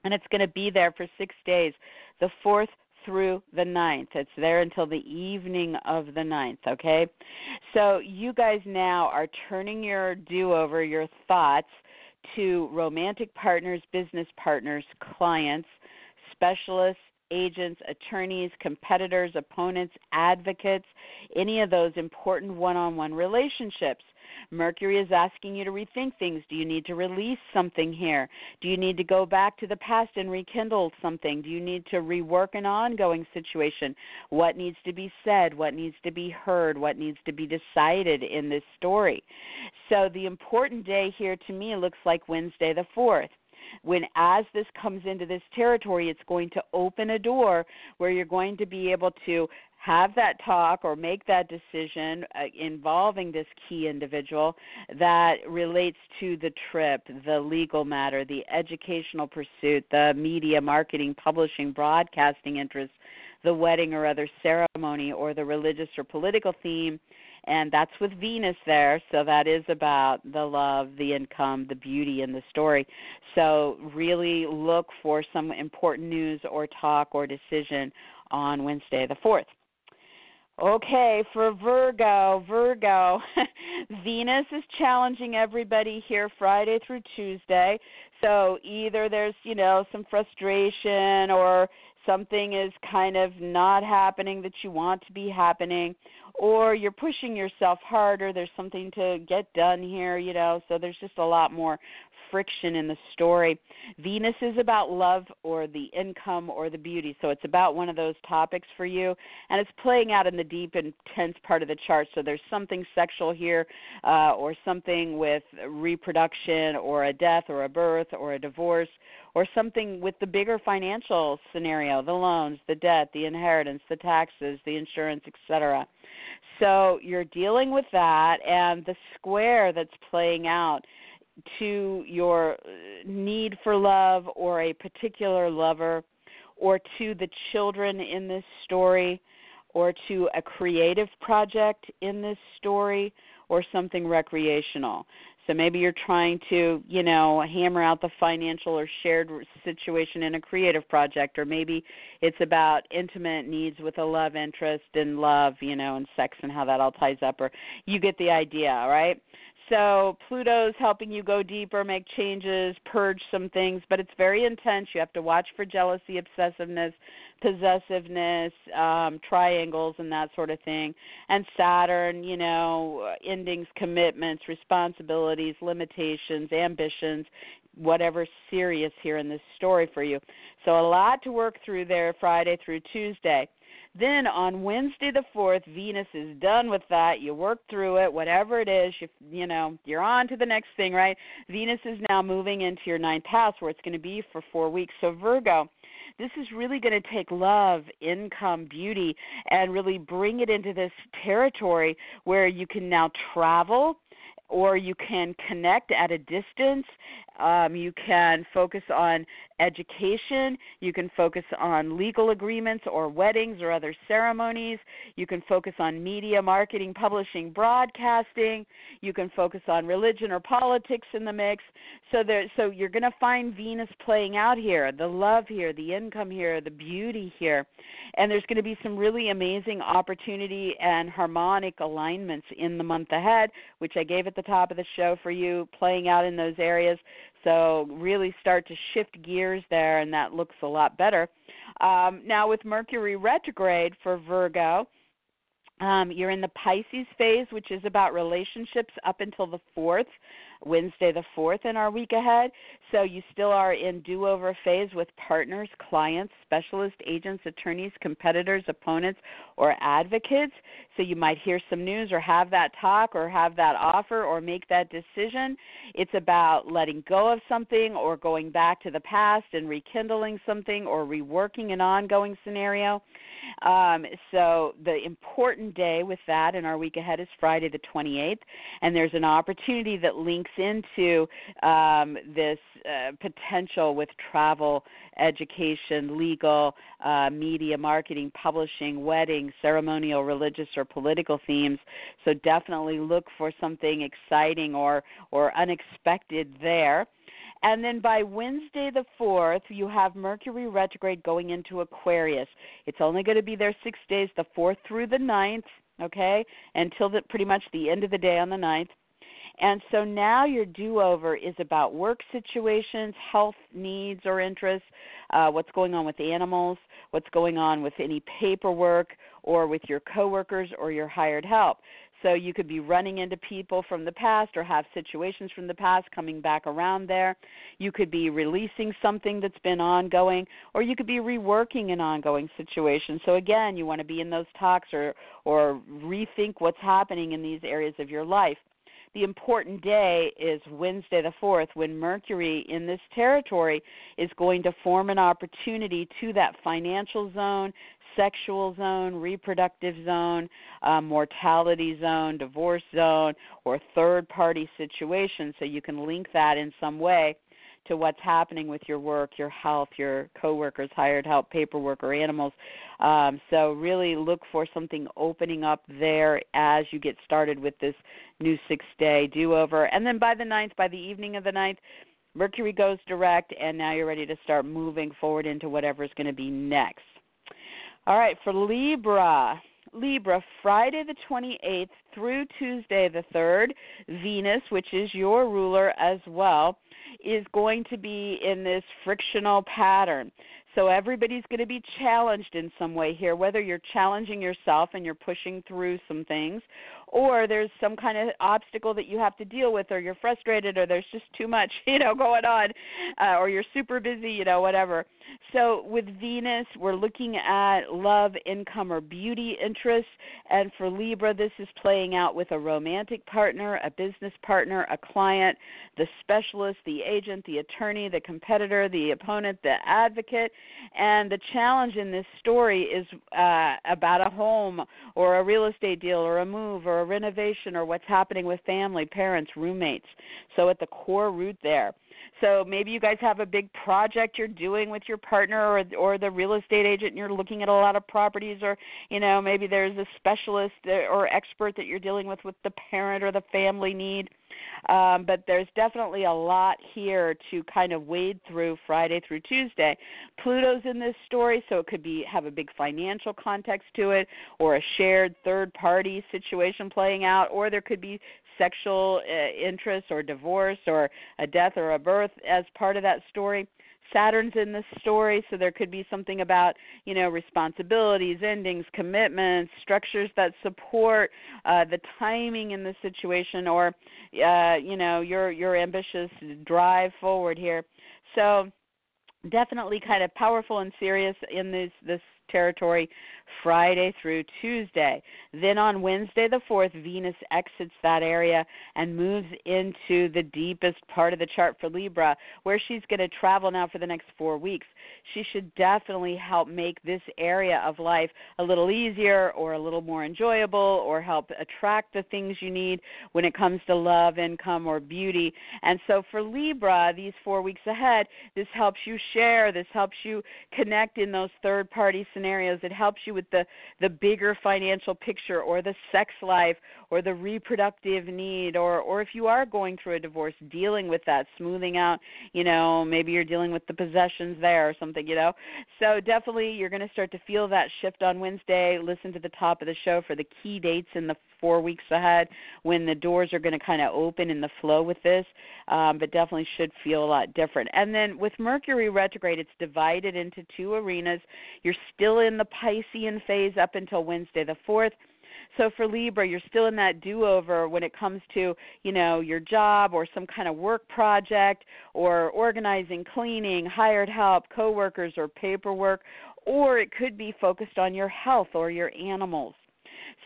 and it's going to be there for six days, the 4th through the ninth. It's there until the evening of the ninth, okay? So you guys now are turning your do over, your thoughts, to romantic partners, business partners, clients, specialists, agents, attorneys, competitors, opponents, advocates, any of those important one on one relationships. Mercury is asking you to rethink things. Do you need to release something here? Do you need to go back to the past and rekindle something? Do you need to rework an ongoing situation? What needs to be said? What needs to be heard? What needs to be decided in this story? So the important day here to me looks like Wednesday the 4th when as this comes into this territory it's going to open a door where you're going to be able to have that talk or make that decision uh, involving this key individual that relates to the trip, the legal matter, the educational pursuit, the media, marketing, publishing, broadcasting interests, the wedding or other ceremony, or the religious or political theme. And that's with Venus there, so that is about the love, the income, the beauty in the story. So, really look for some important news or talk or decision on Wednesday the 4th. Okay, for Virgo, Virgo, Venus is challenging everybody here Friday through Tuesday. So either there's, you know, some frustration or something is kind of not happening that you want to be happening or you're pushing yourself harder there's something to get done here you know so there's just a lot more friction in the story. Venus is about love or the income or the beauty. So it's about one of those topics for you. And it's playing out in the deep, intense part of the chart. So there's something sexual here uh, or something with reproduction or a death or a birth or a divorce or something with the bigger financial scenario the loans, the debt, the inheritance, the taxes, the insurance, etc. So you're dealing with that, and the square that's playing out to your uh, need for love or a particular lover or to the children in this story or to a creative project in this story or something recreational. So maybe you're trying to, you know, hammer out the financial or shared situation in a creative project, or maybe it's about intimate needs with a love interest and love, you know, and sex and how that all ties up, or you get the idea, right? So Pluto's helping you go deeper, make changes, purge some things, but it's very intense. You have to watch for jealousy, obsessiveness, possessiveness, um, triangles, and that sort of thing. And Saturn, you know, endings, commitments, responsibilities, limitations, ambitions, whatever's serious here in this story for you. So a lot to work through there Friday through Tuesday. Then on Wednesday the 4th, Venus is done with that. You work through it, whatever it is, you you know, you're on to the next thing, right? Venus is now moving into your ninth house where it's going to be for 4 weeks. So Virgo, this is really going to take love, income, beauty and really bring it into this territory where you can now travel or you can connect at a distance. Um, you can focus on education. You can focus on legal agreements or weddings or other ceremonies. You can focus on media, marketing, publishing, broadcasting. You can focus on religion or politics in the mix. So there, so you're going to find Venus playing out here, the love here, the income here, the beauty here, and there's going to be some really amazing opportunity and harmonic alignments in the month ahead, which I gave at the top of the show for you, playing out in those areas. So really start to shift gears there, and that looks a lot better. Um, now with Mercury retrograde for Virgo, Um, you're in the Pisces phase, which is about relationships up until the 4th, Wednesday the 4th in our week ahead. So you still are in do over phase with partners, clients, specialist agents, attorneys, competitors, opponents, or advocates. So you might hear some news or have that talk or have that offer or make that decision. It's about letting go of something or going back to the past and rekindling something or reworking an ongoing scenario. Um, so the important day with that in our week ahead is Friday the 28th, and there's an opportunity that links into um, this uh, potential with travel, education, legal, uh, media, marketing, publishing, wedding, ceremonial, religious, or political themes. So definitely look for something exciting or or unexpected there. And then by Wednesday the 4th, you have Mercury retrograde going into Aquarius. It's only going to be there six days, the 4th through the 9th, okay, until the, pretty much the end of the day on the 9th. And so now your do over is about work situations, health needs or interests, uh, what's going on with animals, what's going on with any paperwork or with your coworkers or your hired help. So you could be running into people from the past or have situations from the past coming back around there. You could be releasing something that's been ongoing or you could be reworking an ongoing situation. So again, you want to be in those talks or or rethink what's happening in these areas of your life. The important day is Wednesday the 4th when Mercury in this territory is going to form an opportunity to that financial zone, sexual zone, reproductive zone, uh, mortality zone, divorce zone, or third party situation. So you can link that in some way to what's happening with your work, your health, your coworkers, hired help, paperwork, or animals. Um, so really look for something opening up there as you get started with this new six day do over. And then by the ninth, by the evening of the ninth, Mercury goes direct, and now you're ready to start moving forward into whatever is going to be next. All right, for Libra. Libra, Friday the 28th through Tuesday the 3rd, Venus, which is your ruler as well, is going to be in this frictional pattern. So everybody's going to be challenged in some way here, whether you're challenging yourself and you're pushing through some things, or there's some kind of obstacle that you have to deal with or you're frustrated or there's just too much you know going on uh, or you're super busy you know whatever. So with venus we're looking at love income or beauty interests. And for libra this is playing out with a romantic partner a business partner a client the specialist the agent the attorney the competitor the opponent the advocate. And the challenge in this story is uh, about a home or a real estate deal or a move or or a renovation or what's happening with family, parents, roommates. So at the core root there. So maybe you guys have a big project you're doing with your partner or or the real estate agent and you're looking at a lot of properties or you know maybe there's a specialist or expert that you're dealing with with the parent or the family need. Um, but there's definitely a lot here to kind of wade through Friday through Tuesday. Pluto's in this story, so it could be have a big financial context to it, or a shared third party situation playing out, or there could be sexual uh, interest or divorce or a death or a birth as part of that story. Saturn's in this story, so there could be something about, you know, responsibilities, endings, commitments, structures that support uh, the timing in the situation, or, uh, you know, your your ambitious drive forward here. So, definitely kind of powerful and serious in this this territory Friday through Tuesday. Then on Wednesday the 4th, Venus exits that area and moves into the deepest part of the chart for Libra, where she's going to travel now for the next four weeks. She should definitely help make this area of life a little easier or a little more enjoyable or help attract the things you need when it comes to love, income, or beauty. And so for Libra, these four weeks ahead, this helps you share, this helps you connect in those third party scenarios. It helps you with the the bigger financial picture or the sex life or the reproductive need or or if you are going through a divorce dealing with that smoothing out you know maybe you're dealing with the possessions there or something you know so definitely you're going to start to feel that shift on Wednesday listen to the top of the show for the key dates in the four weeks ahead when the doors are going to kind of open in the flow with this um, but definitely should feel a lot different. And then with Mercury retrograde it's divided into two arenas. You're still in the Piscean phase up until Wednesday the 4th So for Libra, you're still in that do-over when it comes to, you know, your job or some kind of work project or organizing, cleaning, hired help, coworkers or paperwork, or it could be focused on your health or your animals.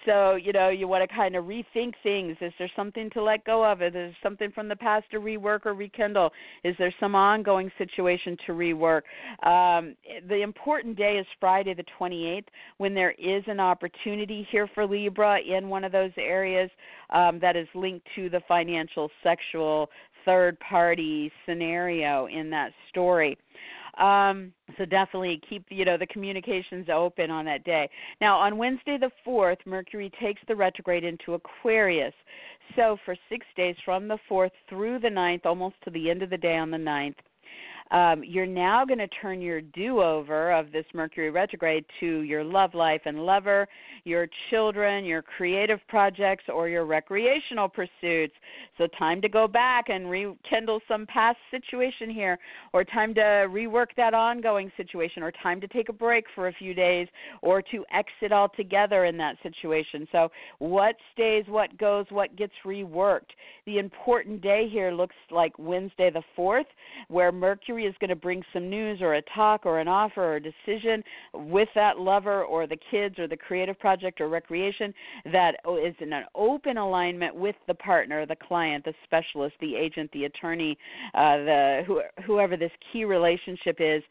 So, you know, you want to kind of rethink things. Is there something to let go of? Is there something from the past to rework or rekindle? Is there some ongoing situation to rework? Um, the important day is Friday the 28th when there is an opportunity here for Libra in one of those areas um, that is linked to the financial, sexual, third party scenario in that story. Um, so definitely keep you know the communications open on that day. Now on Wednesday the fourth, Mercury takes the retrograde into Aquarius. So for six days from the fourth through the ninth, almost to the end of the day on the ninth, um, you're now going to turn your do over of this Mercury retrograde to your love life and lover, your children, your creative projects, or your recreational pursuits. So, time to go back and rekindle some past situation here, or time to rework that ongoing situation, or time to take a break for a few days, or to exit altogether in that situation. So, what stays, what goes, what gets reworked? The important day here looks like Wednesday the 4th, where Mercury is going to bring some news or a talk or an offer or a decision with that lover or the kids or the creative project or recreation that is in an open alignment with the partner, the client, the specialist, the agent, the attorney, uh, the who, whoever this key relationship is.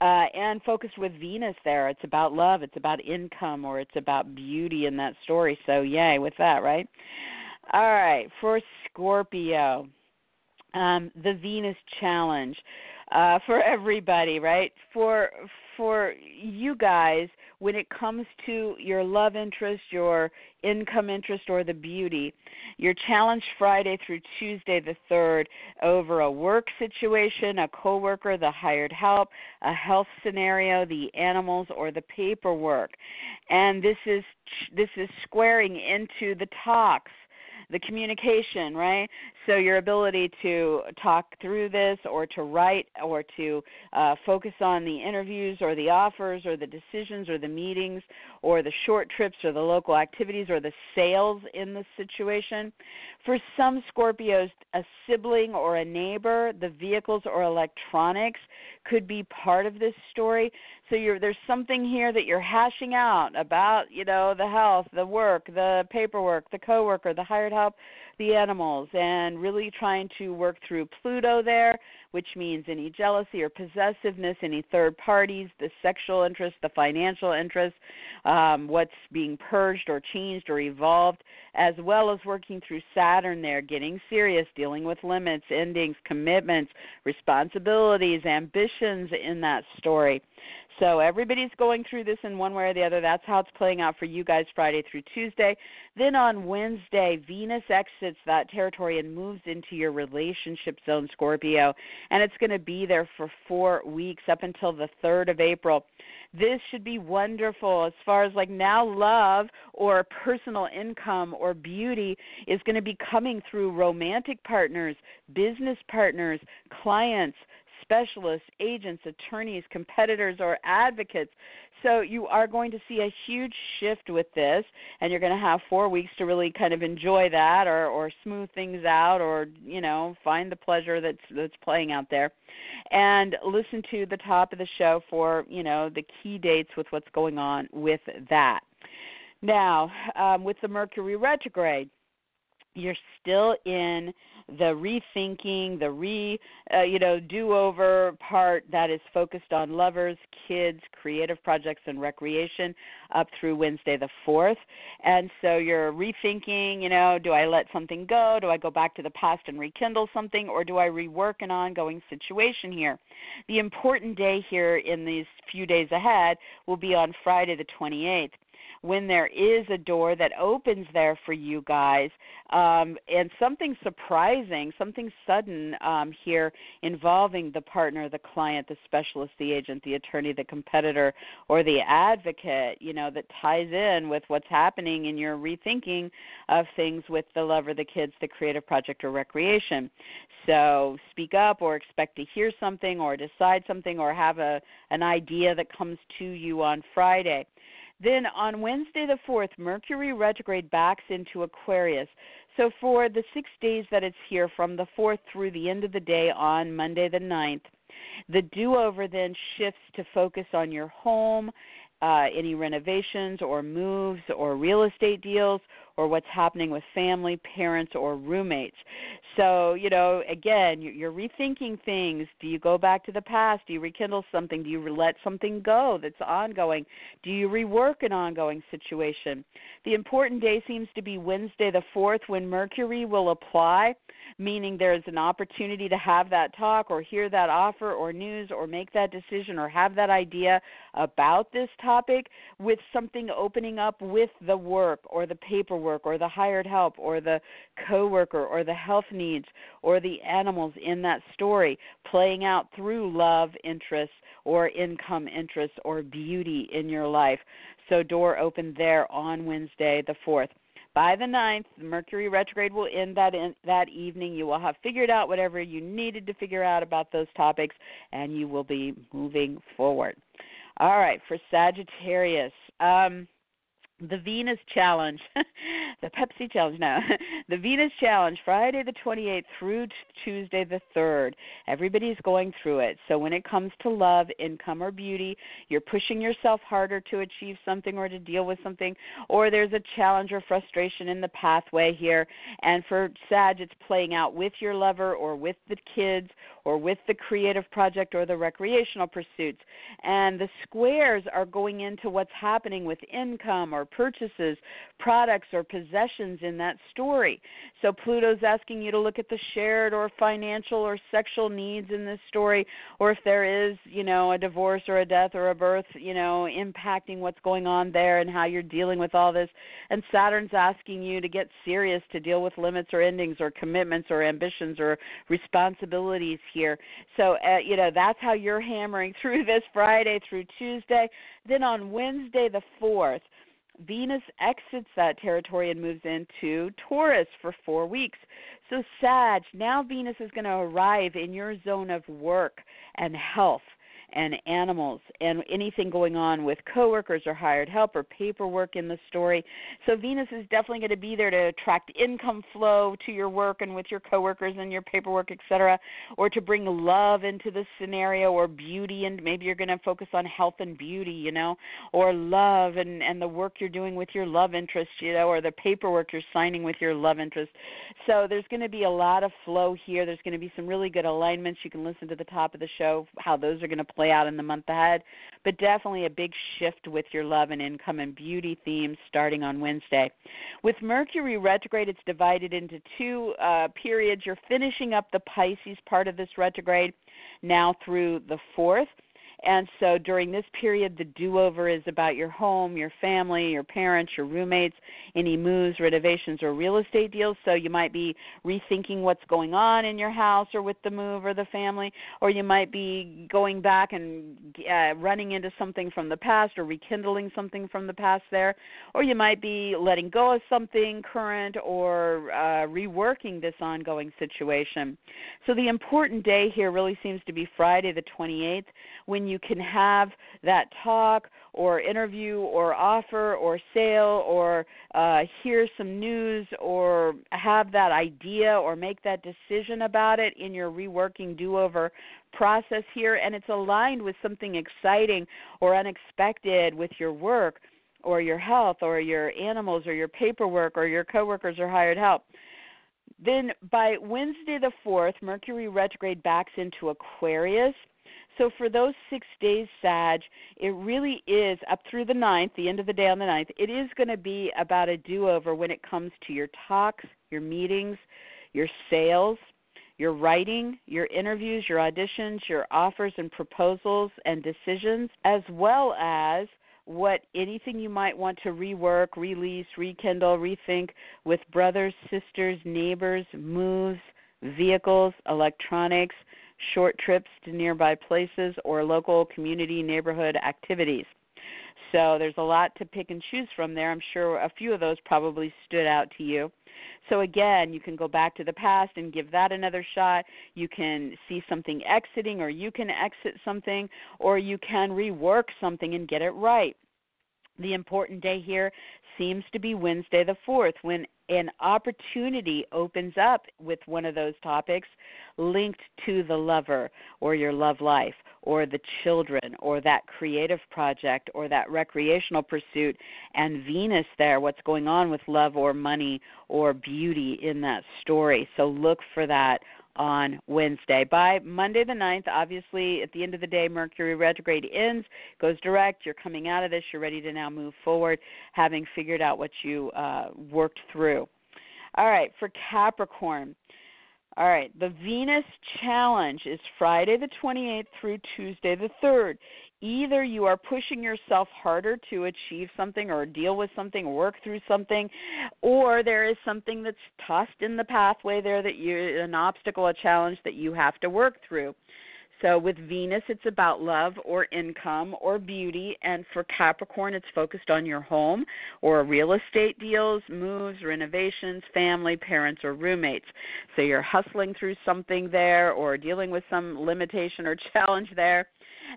Uh, and focused with Venus there. It's about love, it's about income, or it's about beauty in that story. So, yay with that, right? All right, for Scorpio, um, the Venus challenge uh, for everybody, right? For for you guys, when it comes to your love interest, your income interest, or the beauty, you're challenged Friday through Tuesday the third over a work situation, a coworker, the hired help, a health scenario, the animals, or the paperwork, and this is this is squaring into the talks the communication, right? So your ability to talk through this or to write or to uh, focus on the interviews or the offers or the decisions or the meetings or the short trips or the local activities or the sales in the situation. For some Scorpios, a sibling or a neighbor, the vehicles or electronics could be part of this story. So you're, there's something here that you're hashing out about, you know, the health, the work, the paperwork, the coworker, the hired help, the animals, and really trying to work through Pluto there, which means any jealousy or possessiveness, any third parties, the sexual interest, the financial interest, um, what's being purged or changed or evolved, as well as working through Saturn there, getting serious, dealing with limits, endings, commitments, responsibilities, ambitions in that story. So everybody's going through this in one way or the other. That's how it's playing out for you guys Friday through Tuesday. Then on Wednesday, Venus exits that territory and moves into your relationship zone, Scorpio, and it's going to be there for four weeks up until the 3rd of April. This should be wonderful as far as like now love or personal income or beauty is going to be coming through romantic partners, business partners, clients specialists, agents, attorneys, competitors, or advocates. So you are going to see a huge shift with this, and you're going to have four weeks to really kind of enjoy that, or or smooth things out, or you know find the pleasure that's that's playing out there, and listen to the top of the show for you know the key dates with what's going on with that. Now, um, with the Mercury retrograde, you're still in the rethinking, the re, uh, you know, do-over part that is focused on lovers, kids, creative projects, and recreation up through Wednesday the fourth. And so you're rethinking, you know, do I let something go? Do I go back to the past and rekindle something, or do I rework an ongoing situation here? The important day here in these few days ahead will be on Friday the 28th when there is a door that opens there for you guys. Um, and something surprising something sudden um, here involving the partner the client the specialist the agent the attorney the competitor or the advocate you know that ties in with what's happening in your rethinking of things with the lover the kids the creative project or recreation. So speak up or expect to hear something or decide something or have a an idea that comes to you on friday Then on Wednesday the 4th, Mercury retrograde backs into Aquarius. So for the six days that it's here, from the 4th through the end of the day on Monday the 9th, the do over then shifts to focus on your home, uh, any renovations or moves or real estate deals or what's happening with family, parents, or roommates. So, you know, again, you're rethinking things. Do you go back to the past? Do you rekindle something? Do you let something go that's ongoing? Do you rework an ongoing situation? The important day seems to be Wednesday the 4th when Mercury will apply, meaning there's an opportunity to have that talk or hear that offer or news or make that decision or have that idea about this topic with something opening up with the work or the paperwork or the hired help or the coworker or the health needs or the animals in that story playing out through love interests or income interests or beauty in your life. So door open there on Wednesday the 4th. By the 9th, the Mercury retrograde will end that in, that evening. You will have figured out whatever you needed to figure out about those topics and you will be moving forward. All right, for Sagittarius. Um, the Venus Challenge, the Pepsi Challenge, no, the Venus Challenge, Friday the 28th through Tuesday the 3rd. Everybody's going through it. So when it comes to love, income, or beauty, you're pushing yourself harder to achieve something or to deal with something, or there's a challenge or frustration in the pathway here. And for Sag, it's playing out with your lover or with the kids or with the creative project or the recreational pursuits. And the squares are going into what's happening with income or purchases, products or possessions in that story. So Pluto's asking you to look at the shared or financial or sexual needs in this story, or if there is, you know, a divorce or a death or a birth, you know, impacting what's going on there and how you're dealing with all this. And Saturn's asking you to get serious to deal with limits or endings or commitments or ambitions or responsibilities here. So, uh, you know, that's how you're hammering through this Friday through Tuesday. Then on Wednesday the 4th, Venus exits that territory and moves into Taurus for four weeks. So, Sag, now Venus is going to arrive in your zone of work and health and animals and anything going on with coworkers or hired help or paperwork in the story. So Venus is definitely going to be there to attract income flow to your work and with your coworkers and your paperwork, etc., or to bring love into the scenario or beauty and maybe you're going to focus on health and beauty, you know, or love and and the work you're doing with your love interest, you know, or the paperwork you're signing with your love interest. So there's going to be a lot of flow here. There's going to be some really good alignments. You can listen to the top of the show how those are going to play out in the month ahead. But definitely a big shift with your love and income and beauty themes starting on Wednesday. With Mercury retrograde, it's divided into two uh, periods. You're finishing up the Pisces part of this retrograde now through the 4th. And so during this period, the do over is about your home, your family, your parents, your roommates, any moves, renovations, or real estate deals. So you might be rethinking what's going on in your house or with the move or the family, or you might be going back and uh, running into something from the past or rekindling something from the past there, or you might be letting go of something current or uh, reworking this ongoing situation. So the important day here really seems to be Friday the 28th when you can have that talk or interview or offer or sale or uh, hear some news or have that idea or make that decision about it in your reworking do over process here and it's aligned with something exciting or unexpected with your work or your health or your animals or your paperwork or your coworkers or hired help. Then by Wednesday the 4th, Mercury retrograde backs into Aquarius so for those six days, Sag, it really is up through the ninth, the end of the day on the ninth. It is going to be about a do-over when it comes to your talks, your meetings, your sales, your writing, your interviews, your auditions, your offers and proposals and decisions, as well as what anything you might want to rework, release, rekindle, rethink with brothers, sisters, neighbors, moves, vehicles, electronics, short trips to nearby places, or local community neighborhood activities. So there's a lot to pick and choose from there. I'm sure a few of those probably stood out to you. So again, you can go back to the past and give that another shot. You can see something exiting, or you can exit something, or you can rework something and get it right. The important day here seems to be Wednesday the 4th when an opportunity opens up with one of those topics linked to the lover or your love life or the children or that creative project or that recreational pursuit and Venus there what's going on with love or money or beauty in that story. So look for that on Wednesday. By Monday the 9th, obviously, at the end of the day, Mercury retrograde ends, goes direct. You're coming out of this. You're ready to now move forward, having figured out what you uh, worked through. All right, for Capricorn. All right, the Venus challenge is Friday the 28th through Tuesday the 3rd either you are pushing yourself harder to achieve something or deal with something or work through something or there is something that's tossed in the pathway there that you an obstacle a challenge that you have to work through so with Venus, it's about love or income or beauty. And for Capricorn, it's focused on your home or real estate deals, moves, renovations, family, parents, or roommates. So you're hustling through something there or dealing with some limitation or challenge there.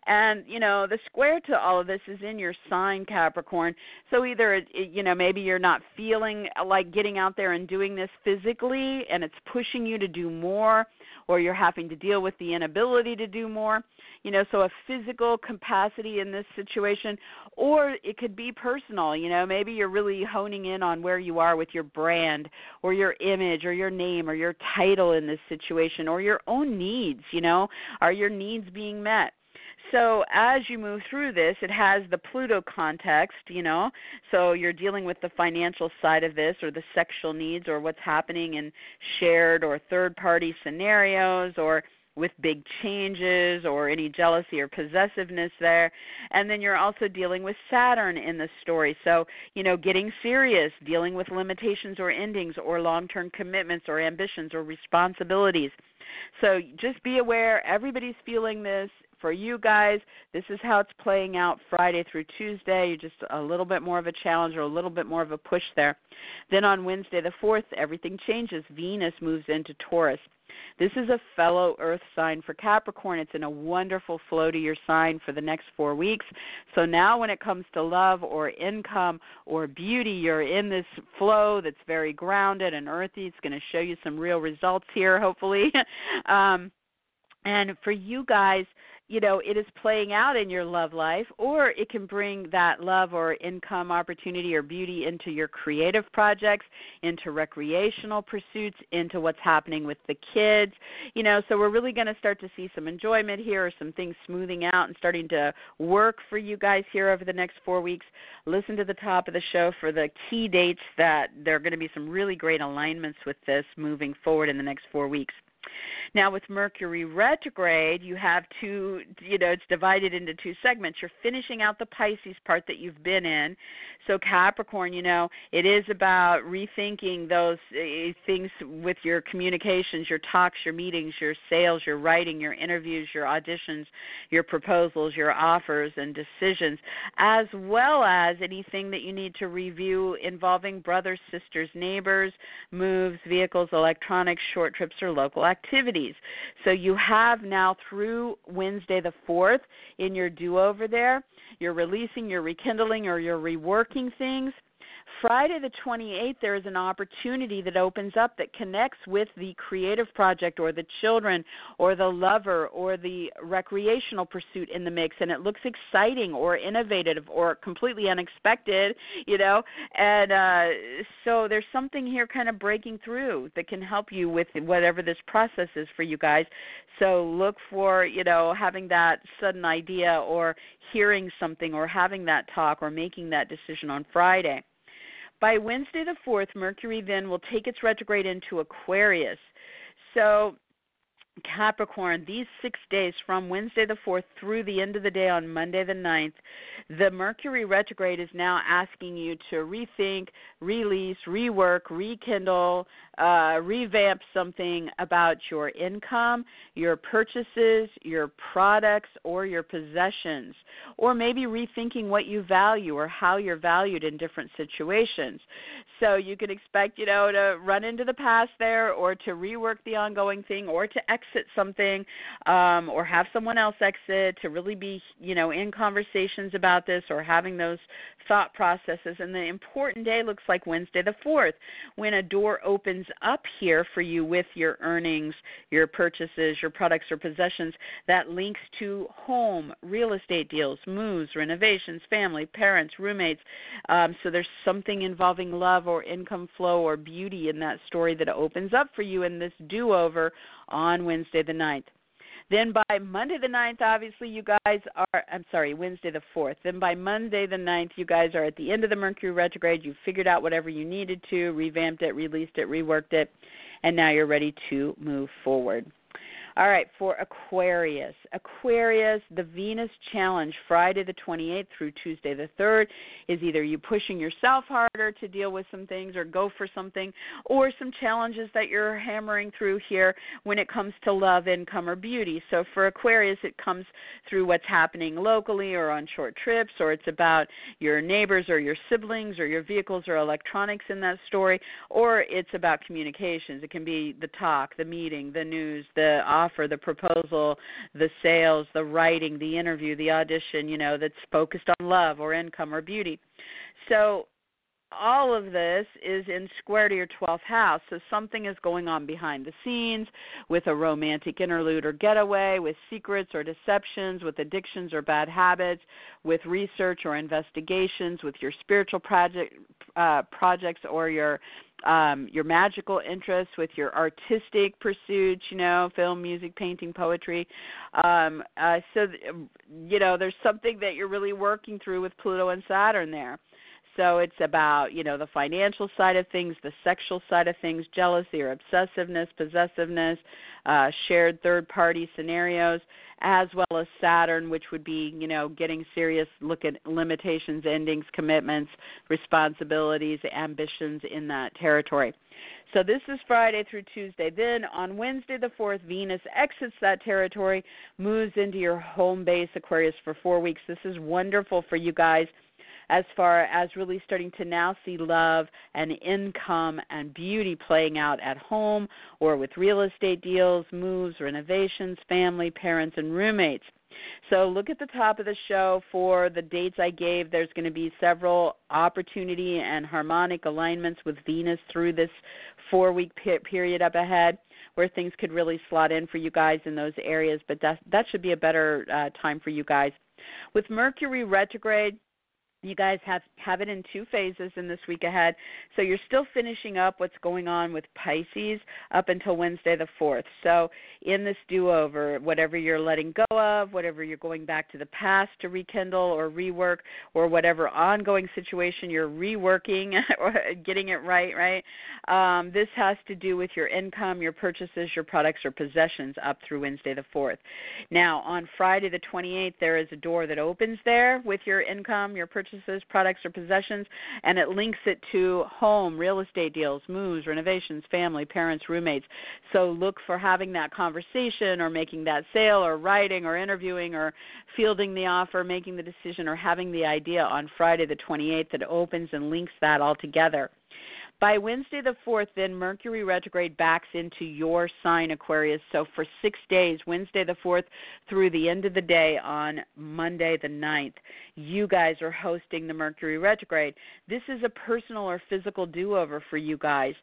And you know, the square to all of this is in your sign Capricorn. So either it, you know, maybe you're not feeling uh, like getting out there and doing this physically and it's pushing you to do more or you're having to deal with the inability to do more. You know, so a physical capacity in this situation or it could be personal, you know, maybe you're really honing in on where you are with your brand or your image or your name or your title in this situation or your own needs, you know, are your needs being met? So as you move through this, it has the Pluto context, you know. So you're dealing with the financial side of this or the sexual needs or what's happening in shared or third party scenarios or with big changes or any jealousy or possessiveness there. And then you're also dealing with Saturn in the story. So, you know, getting serious, dealing with limitations or endings or long term commitments or ambitions or responsibilities. So just be aware everybody's feeling this for you guys, this is how it's playing out Friday through Tuesday. You're just a little bit more of a challenge or a little bit more of a push there. Then on Wednesday the 4th, everything changes. Venus moves into Taurus. This is a fellow earth sign for Capricorn. It's in a wonderful flow to your sign for the next four weeks. So now, when it comes to love or income or beauty, you're in this flow that's very grounded and earthy. It's going to show you some real results here, hopefully. um, and for you guys, you know it is playing out in your love life or it can bring that love or income opportunity or beauty into your creative projects into recreational pursuits into what's happening with the kids. You know so we're really going to start to see some enjoyment here or some things smoothing out and starting to work for you guys here over the next 4 weeks. Listen to the top of the show for the key dates that there are going to be some really great alignments with this moving forward in the next 4 weeks now with Mercury retrograde, you have two, you know, it's divided into two segments. You're finishing out the Pisces part that you've been in. So Capricorn, you know, it is about rethinking those uh, things with your communications, your talks, your meetings, your sales, your writing, your interviews, your auditions, your proposals, your offers and decisions, as well as anything that you need to review involving brothers, sisters, neighbors, moves, vehicles, electronics, short trips or local activities. So you have now through Wednesday the 4th in your do over there, you're releasing, you're rekindling, or you're reworking things. Friday the 28th, there is an opportunity that opens up that connects with the creative project or the children or the lover or the recreational pursuit in the mix, and it looks exciting or innovative or completely unexpected, you know. And uh, so there's something here kind of breaking through that can help you with whatever this process is for you guys. So look for, you know, having that sudden idea or hearing something or having that talk or making that decision on Friday. By Wednesday the 4th, Mercury then will take its retrograde into Aquarius. So, Capricorn, these six days from Wednesday the 4th through the end of the day on Monday the 9th, the Mercury retrograde is now asking you to rethink, release, rework, rekindle, uh, revamp something about your income, your purchases, your products, or your possessions, or maybe rethinking what you value or how you're valued in different situations. So you can expect, you know, to run into the past there, or to rework the ongoing thing, or to exit something um, or have someone else exit, to really be, you know, in conversations about this or having those thought processes. And the important day looks like Wednesday the 4th, when a door opens up here for you with your earnings, your purchases, your products or possessions that links to home, real estate deals, moves, renovations, family, parents, roommates. Um, so there's something involving love or income flow or beauty in that story that opens up for you in this do over on Wednesday the 9th. Then by Monday the 9th, obviously, you guys are, I'm sorry, Wednesday the 4th. Then by Monday the 9th, you guys are at the end of the Mercury retrograde. You figured out whatever you needed to, revamped it, released it, reworked it, and now you're ready to move forward. All right, for Aquarius. Aquarius, the Venus Challenge, Friday the 28th through Tuesday the 3rd, is either you pushing yourself harder to deal with some things or go for something, or some challenges that you're hammering through here when it comes to love, income, or beauty. So for Aquarius, it comes through what's happening locally or on short trips, or it's about your neighbors or your siblings or your vehicles or electronics in that story, or it's about communications. It can be the talk, the meeting, the news, the offer, the proposal, the sales, the writing, the interview, the audition, you know, that's focused on love or income or beauty. So all of this is in square to your 12th house. So something is going on behind the scenes with a romantic interlude or getaway, with secrets or deceptions, with addictions or bad habits, with research or investigations, with your spiritual project uh, projects or your um, your magical interests, with your artistic pursuits, you know, film, music, painting, poetry. Um, uh, so, you know, there's something that you're really working through with Pluto and Saturn there. So it's about, you know, the financial side of things, the sexual side of things, jealousy or obsessiveness, possessiveness, uh, shared third party scenarios, as well as Saturn, which would be, you know, getting serious look at limitations, endings, commitments, responsibilities, ambitions in that territory. So this is Friday through Tuesday. Then on Wednesday the 4th, Venus exits that territory, moves into your home base, Aquarius, for four weeks. This is wonderful for you guys as far as really starting to now see love and income and beauty playing out at home or with real estate deals, moves, renovations, family, parents, and roommates. So look at the top of the show for the dates I gave. There's going to be several opportunity and harmonic alignments with Venus through this four week period up ahead where things could really slot in for you guys in those areas, but that, that should be a better uh, time for you guys. With Mercury retrograde, you guys have have it in two phases in this week ahead. So you're still finishing up what's going on with pisces up until wednesday the 4th so in this do over whatever you're letting go of whatever you're going back to the past to rekindle or rework or whatever ongoing situation you're reworking or getting it right right? Um, this has to do with your income your purchases your products or possessions up through wednesday the 4th now on friday the 28th there is a door that opens there with your income your purchases purchases, products, or possessions, and it links it to home, real estate deals, moves, renovations, family, parents, roommates. So look for having that conversation or making that sale or writing or interviewing or fielding the offer, making the decision, or having the idea on Friday the 28th that opens and links that all together. By Wednesday the 4th, then Mercury retrograde backs into your sign, Aquarius. So for six days, Wednesday the 4th through the end of the day on Monday the 9th, you guys are hosting the Mercury retrograde. This is a personal or physical do over for you guys.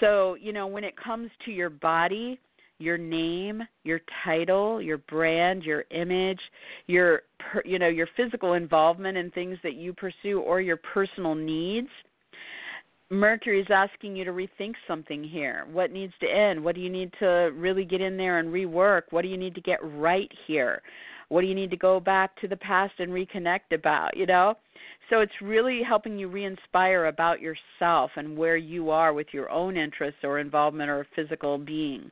So, you know, when it comes to your body, your name, your title, your brand, your image, your you know, your physical involvement in things that you pursue or your personal needs – Mercury is asking you to rethink something here. What needs to end? What do you need to really get in there and rework? What do you need to get right here? What do you need to go back to the past and reconnect about, you know? So it's really helping you re inspire about yourself and where you are with your own interests or involvement or physical being.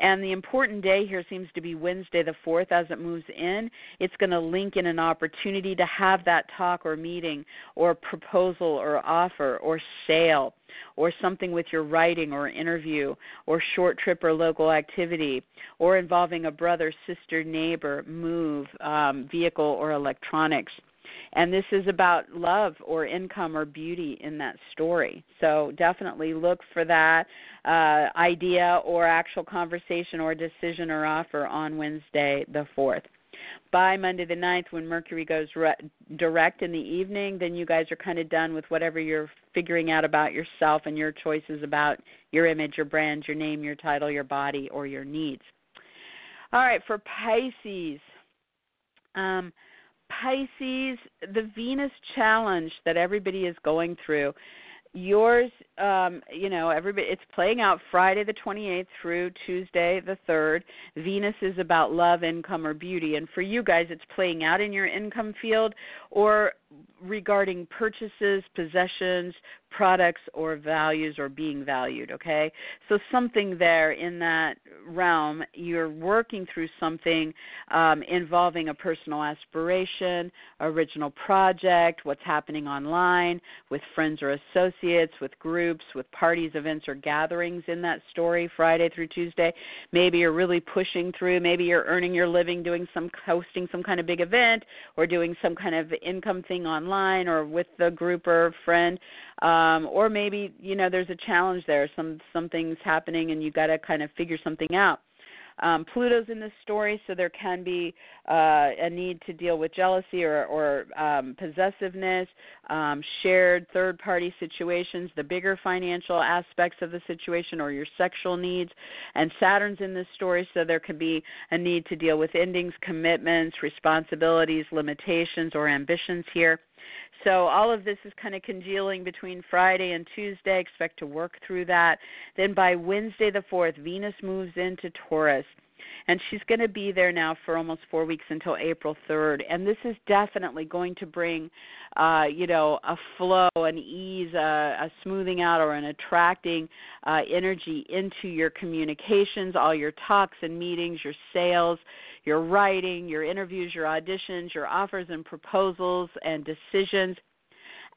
And the important day here seems to be Wednesday the 4th as it moves in. It's going to link in an opportunity to have that talk or meeting or proposal or offer or sale or something with your writing or interview or short trip or local activity or involving a brother, sister, neighbor, move, um, vehicle, or electronics. And this is about love or income or beauty in that story. So definitely look for that uh, idea or actual conversation or decision or offer on Wednesday the 4th by Monday the 9th, when Mercury goes re- direct in the evening, then you guys are kind of done with whatever you're figuring out about yourself and your choices about your image, your brand, your name, your title, your body, or your needs. All right, for Pisces. Um, Pisces, the Venus challenge that everybody is going through yours um you know everybody it's playing out friday the 28th through tuesday the 3rd venus is about love income or beauty. And for you guys it's playing out in your income field or regarding purchases possessions products or values or being valued okay? So something there in that realm you're working through something um, involving a personal aspiration original project what's happening online with friends or associates with groups with parties events or gatherings in that story friday through tuesday. Maybe you're really pushing through maybe you're earning your living doing some hosting some kind of big event or doing some kind of income thing online or with the group or friend um, or maybe you know there's a challenge there. Some something's happening and you got to kind of figure something out um, Pluto's in this story, so there can be uh, a need to deal with jealousy or, or um, possessiveness, um, shared third party situations, the bigger financial aspects of the situation, or your sexual needs. And Saturn's in this story, so there can be a need to deal with endings, commitments, responsibilities, limitations, or ambitions here. So all of this is kind of congealing between Friday and Tuesday. Expect to work through that. Then by Wednesday the 4th, Venus moves into Taurus. And she's going to be there now for almost four weeks until April 3rd. And this is definitely going to bring, uh, you know, a flow, an ease, a, a smoothing out, or an attracting uh, energy into your communications, all your talks and meetings, your sales, your writing, your interviews, your auditions, your offers and proposals and decisions,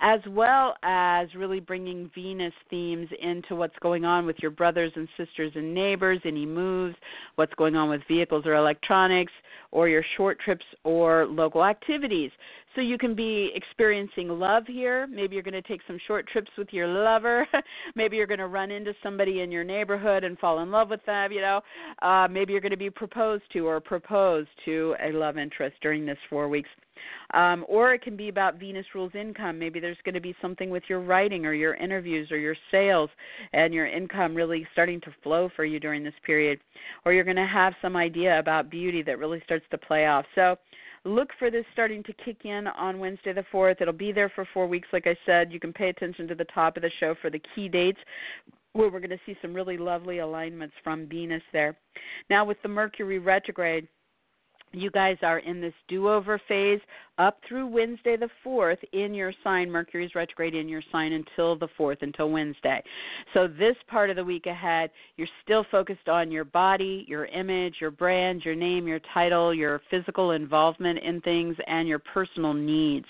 as well as really bringing Venus themes into what's going on with your brothers and sisters and neighbors, any moves, what's going on with vehicles or electronics, or your short trips or local activities. So you can be experiencing love here. Maybe you're going to take some short trips with your lover. maybe you're going to run into somebody in your neighborhood and fall in love with them, you know. Uh, maybe you're going to be proposed to or proposed to a love interest during this 4 weeks. Um, or it can be about Venus rules income. Maybe there's going to be something with your writing or your interviews or your sales and your income really starting to flow for you during this period. Or you're going to have some idea about beauty that really starts to play off. So look for this starting to kick in on Wednesday the 4th. It'll be there for four weeks, like I said. You can pay attention to the top of the show for the key dates where we're going to see some really lovely alignments from Venus there. Now, with the Mercury retrograde, you guys are in this do over phase up through Wednesday the 4th in your sign. Mercury's retrograde in your sign until the 4th, until Wednesday. So, this part of the week ahead, you're still focused on your body, your image, your brand, your name, your title, your physical involvement in things, and your personal needs.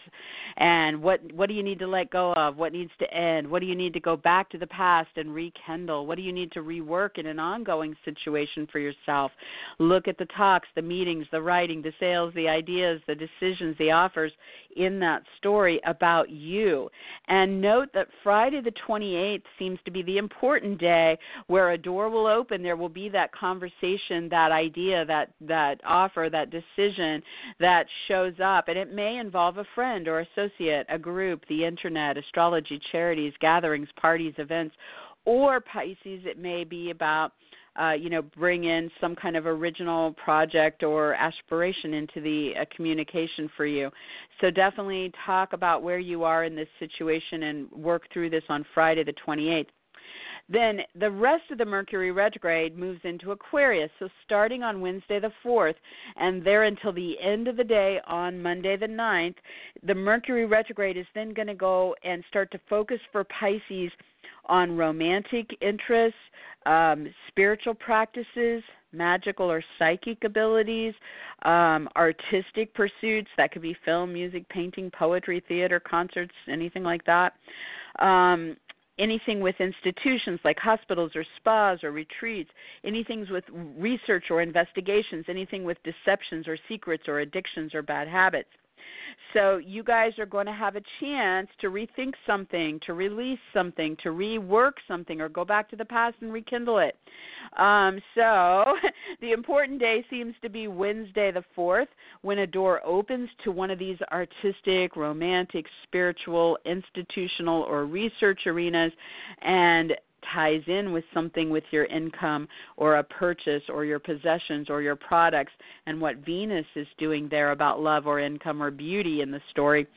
And what, what do you need to let go of? What needs to end? What do you need to go back to the past and rekindle? What do you need to rework in an ongoing situation for yourself? Look at the talks, the meetings, the writing, the sales, the ideas, the decisions, the offers in that story about you. And note that Friday the 28th seems to be the important day where a door will open. There will be that conversation, that idea, that that offer, that decision that shows up, and it may involve a friend or associate, a group, the internet, astrology, charities, gatherings, parties, events, or Pisces. It may be about uh, you know, bring in some kind of original project or aspiration into the uh, communication for you. So definitely talk about where you are in this situation and work through this on Friday the 28th. Then the rest of the Mercury retrograde moves into Aquarius. So starting on Wednesday the 4th and there until the end of the day on Monday the 9th, the Mercury retrograde is then going to go and start to focus for Pisces on romantic interests, um, spiritual practices, magical or psychic abilities, um, artistic pursuits that could be film, music, painting, poetry, theater, concerts, anything like that. Um, anything with institutions like hospitals or spas or retreats, anything with research or investigations, anything with deceptions or secrets or addictions or bad habits. So you guys are going to have a chance to rethink something, to release something, to rework something, or go back to the past and rekindle it. Um, so the important day seems to be Wednesday the 4th when a door opens to one of these artistic, romantic, spiritual, institutional, or research arenas. And ties in with something with your income or a purchase or your possessions or your products and what Venus is doing there about love or income or beauty in the story.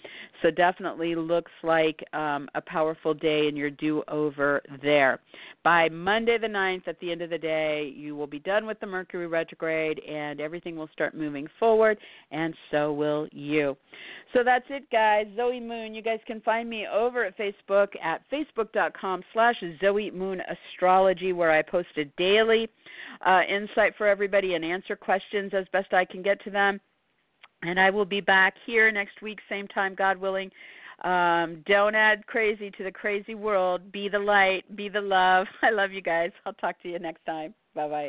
So definitely looks like um, a powerful day and your do over there. By Monday the 9th, at the end of the day, you will be done with the Mercury retrograde and everything will start moving forward, and so will you. So that's it, guys. Zoe Moon. You guys can find me over at Facebook at facebook.com slash Zoe Moon Astrology, where I post a daily uh, insight for everybody and answer questions as best I can get to them. And I will be back here next week, same time, God willing. Um, don't add crazy to the crazy world. Be the light, be the love. I love you guys. I'll talk to you next time. Bye bye.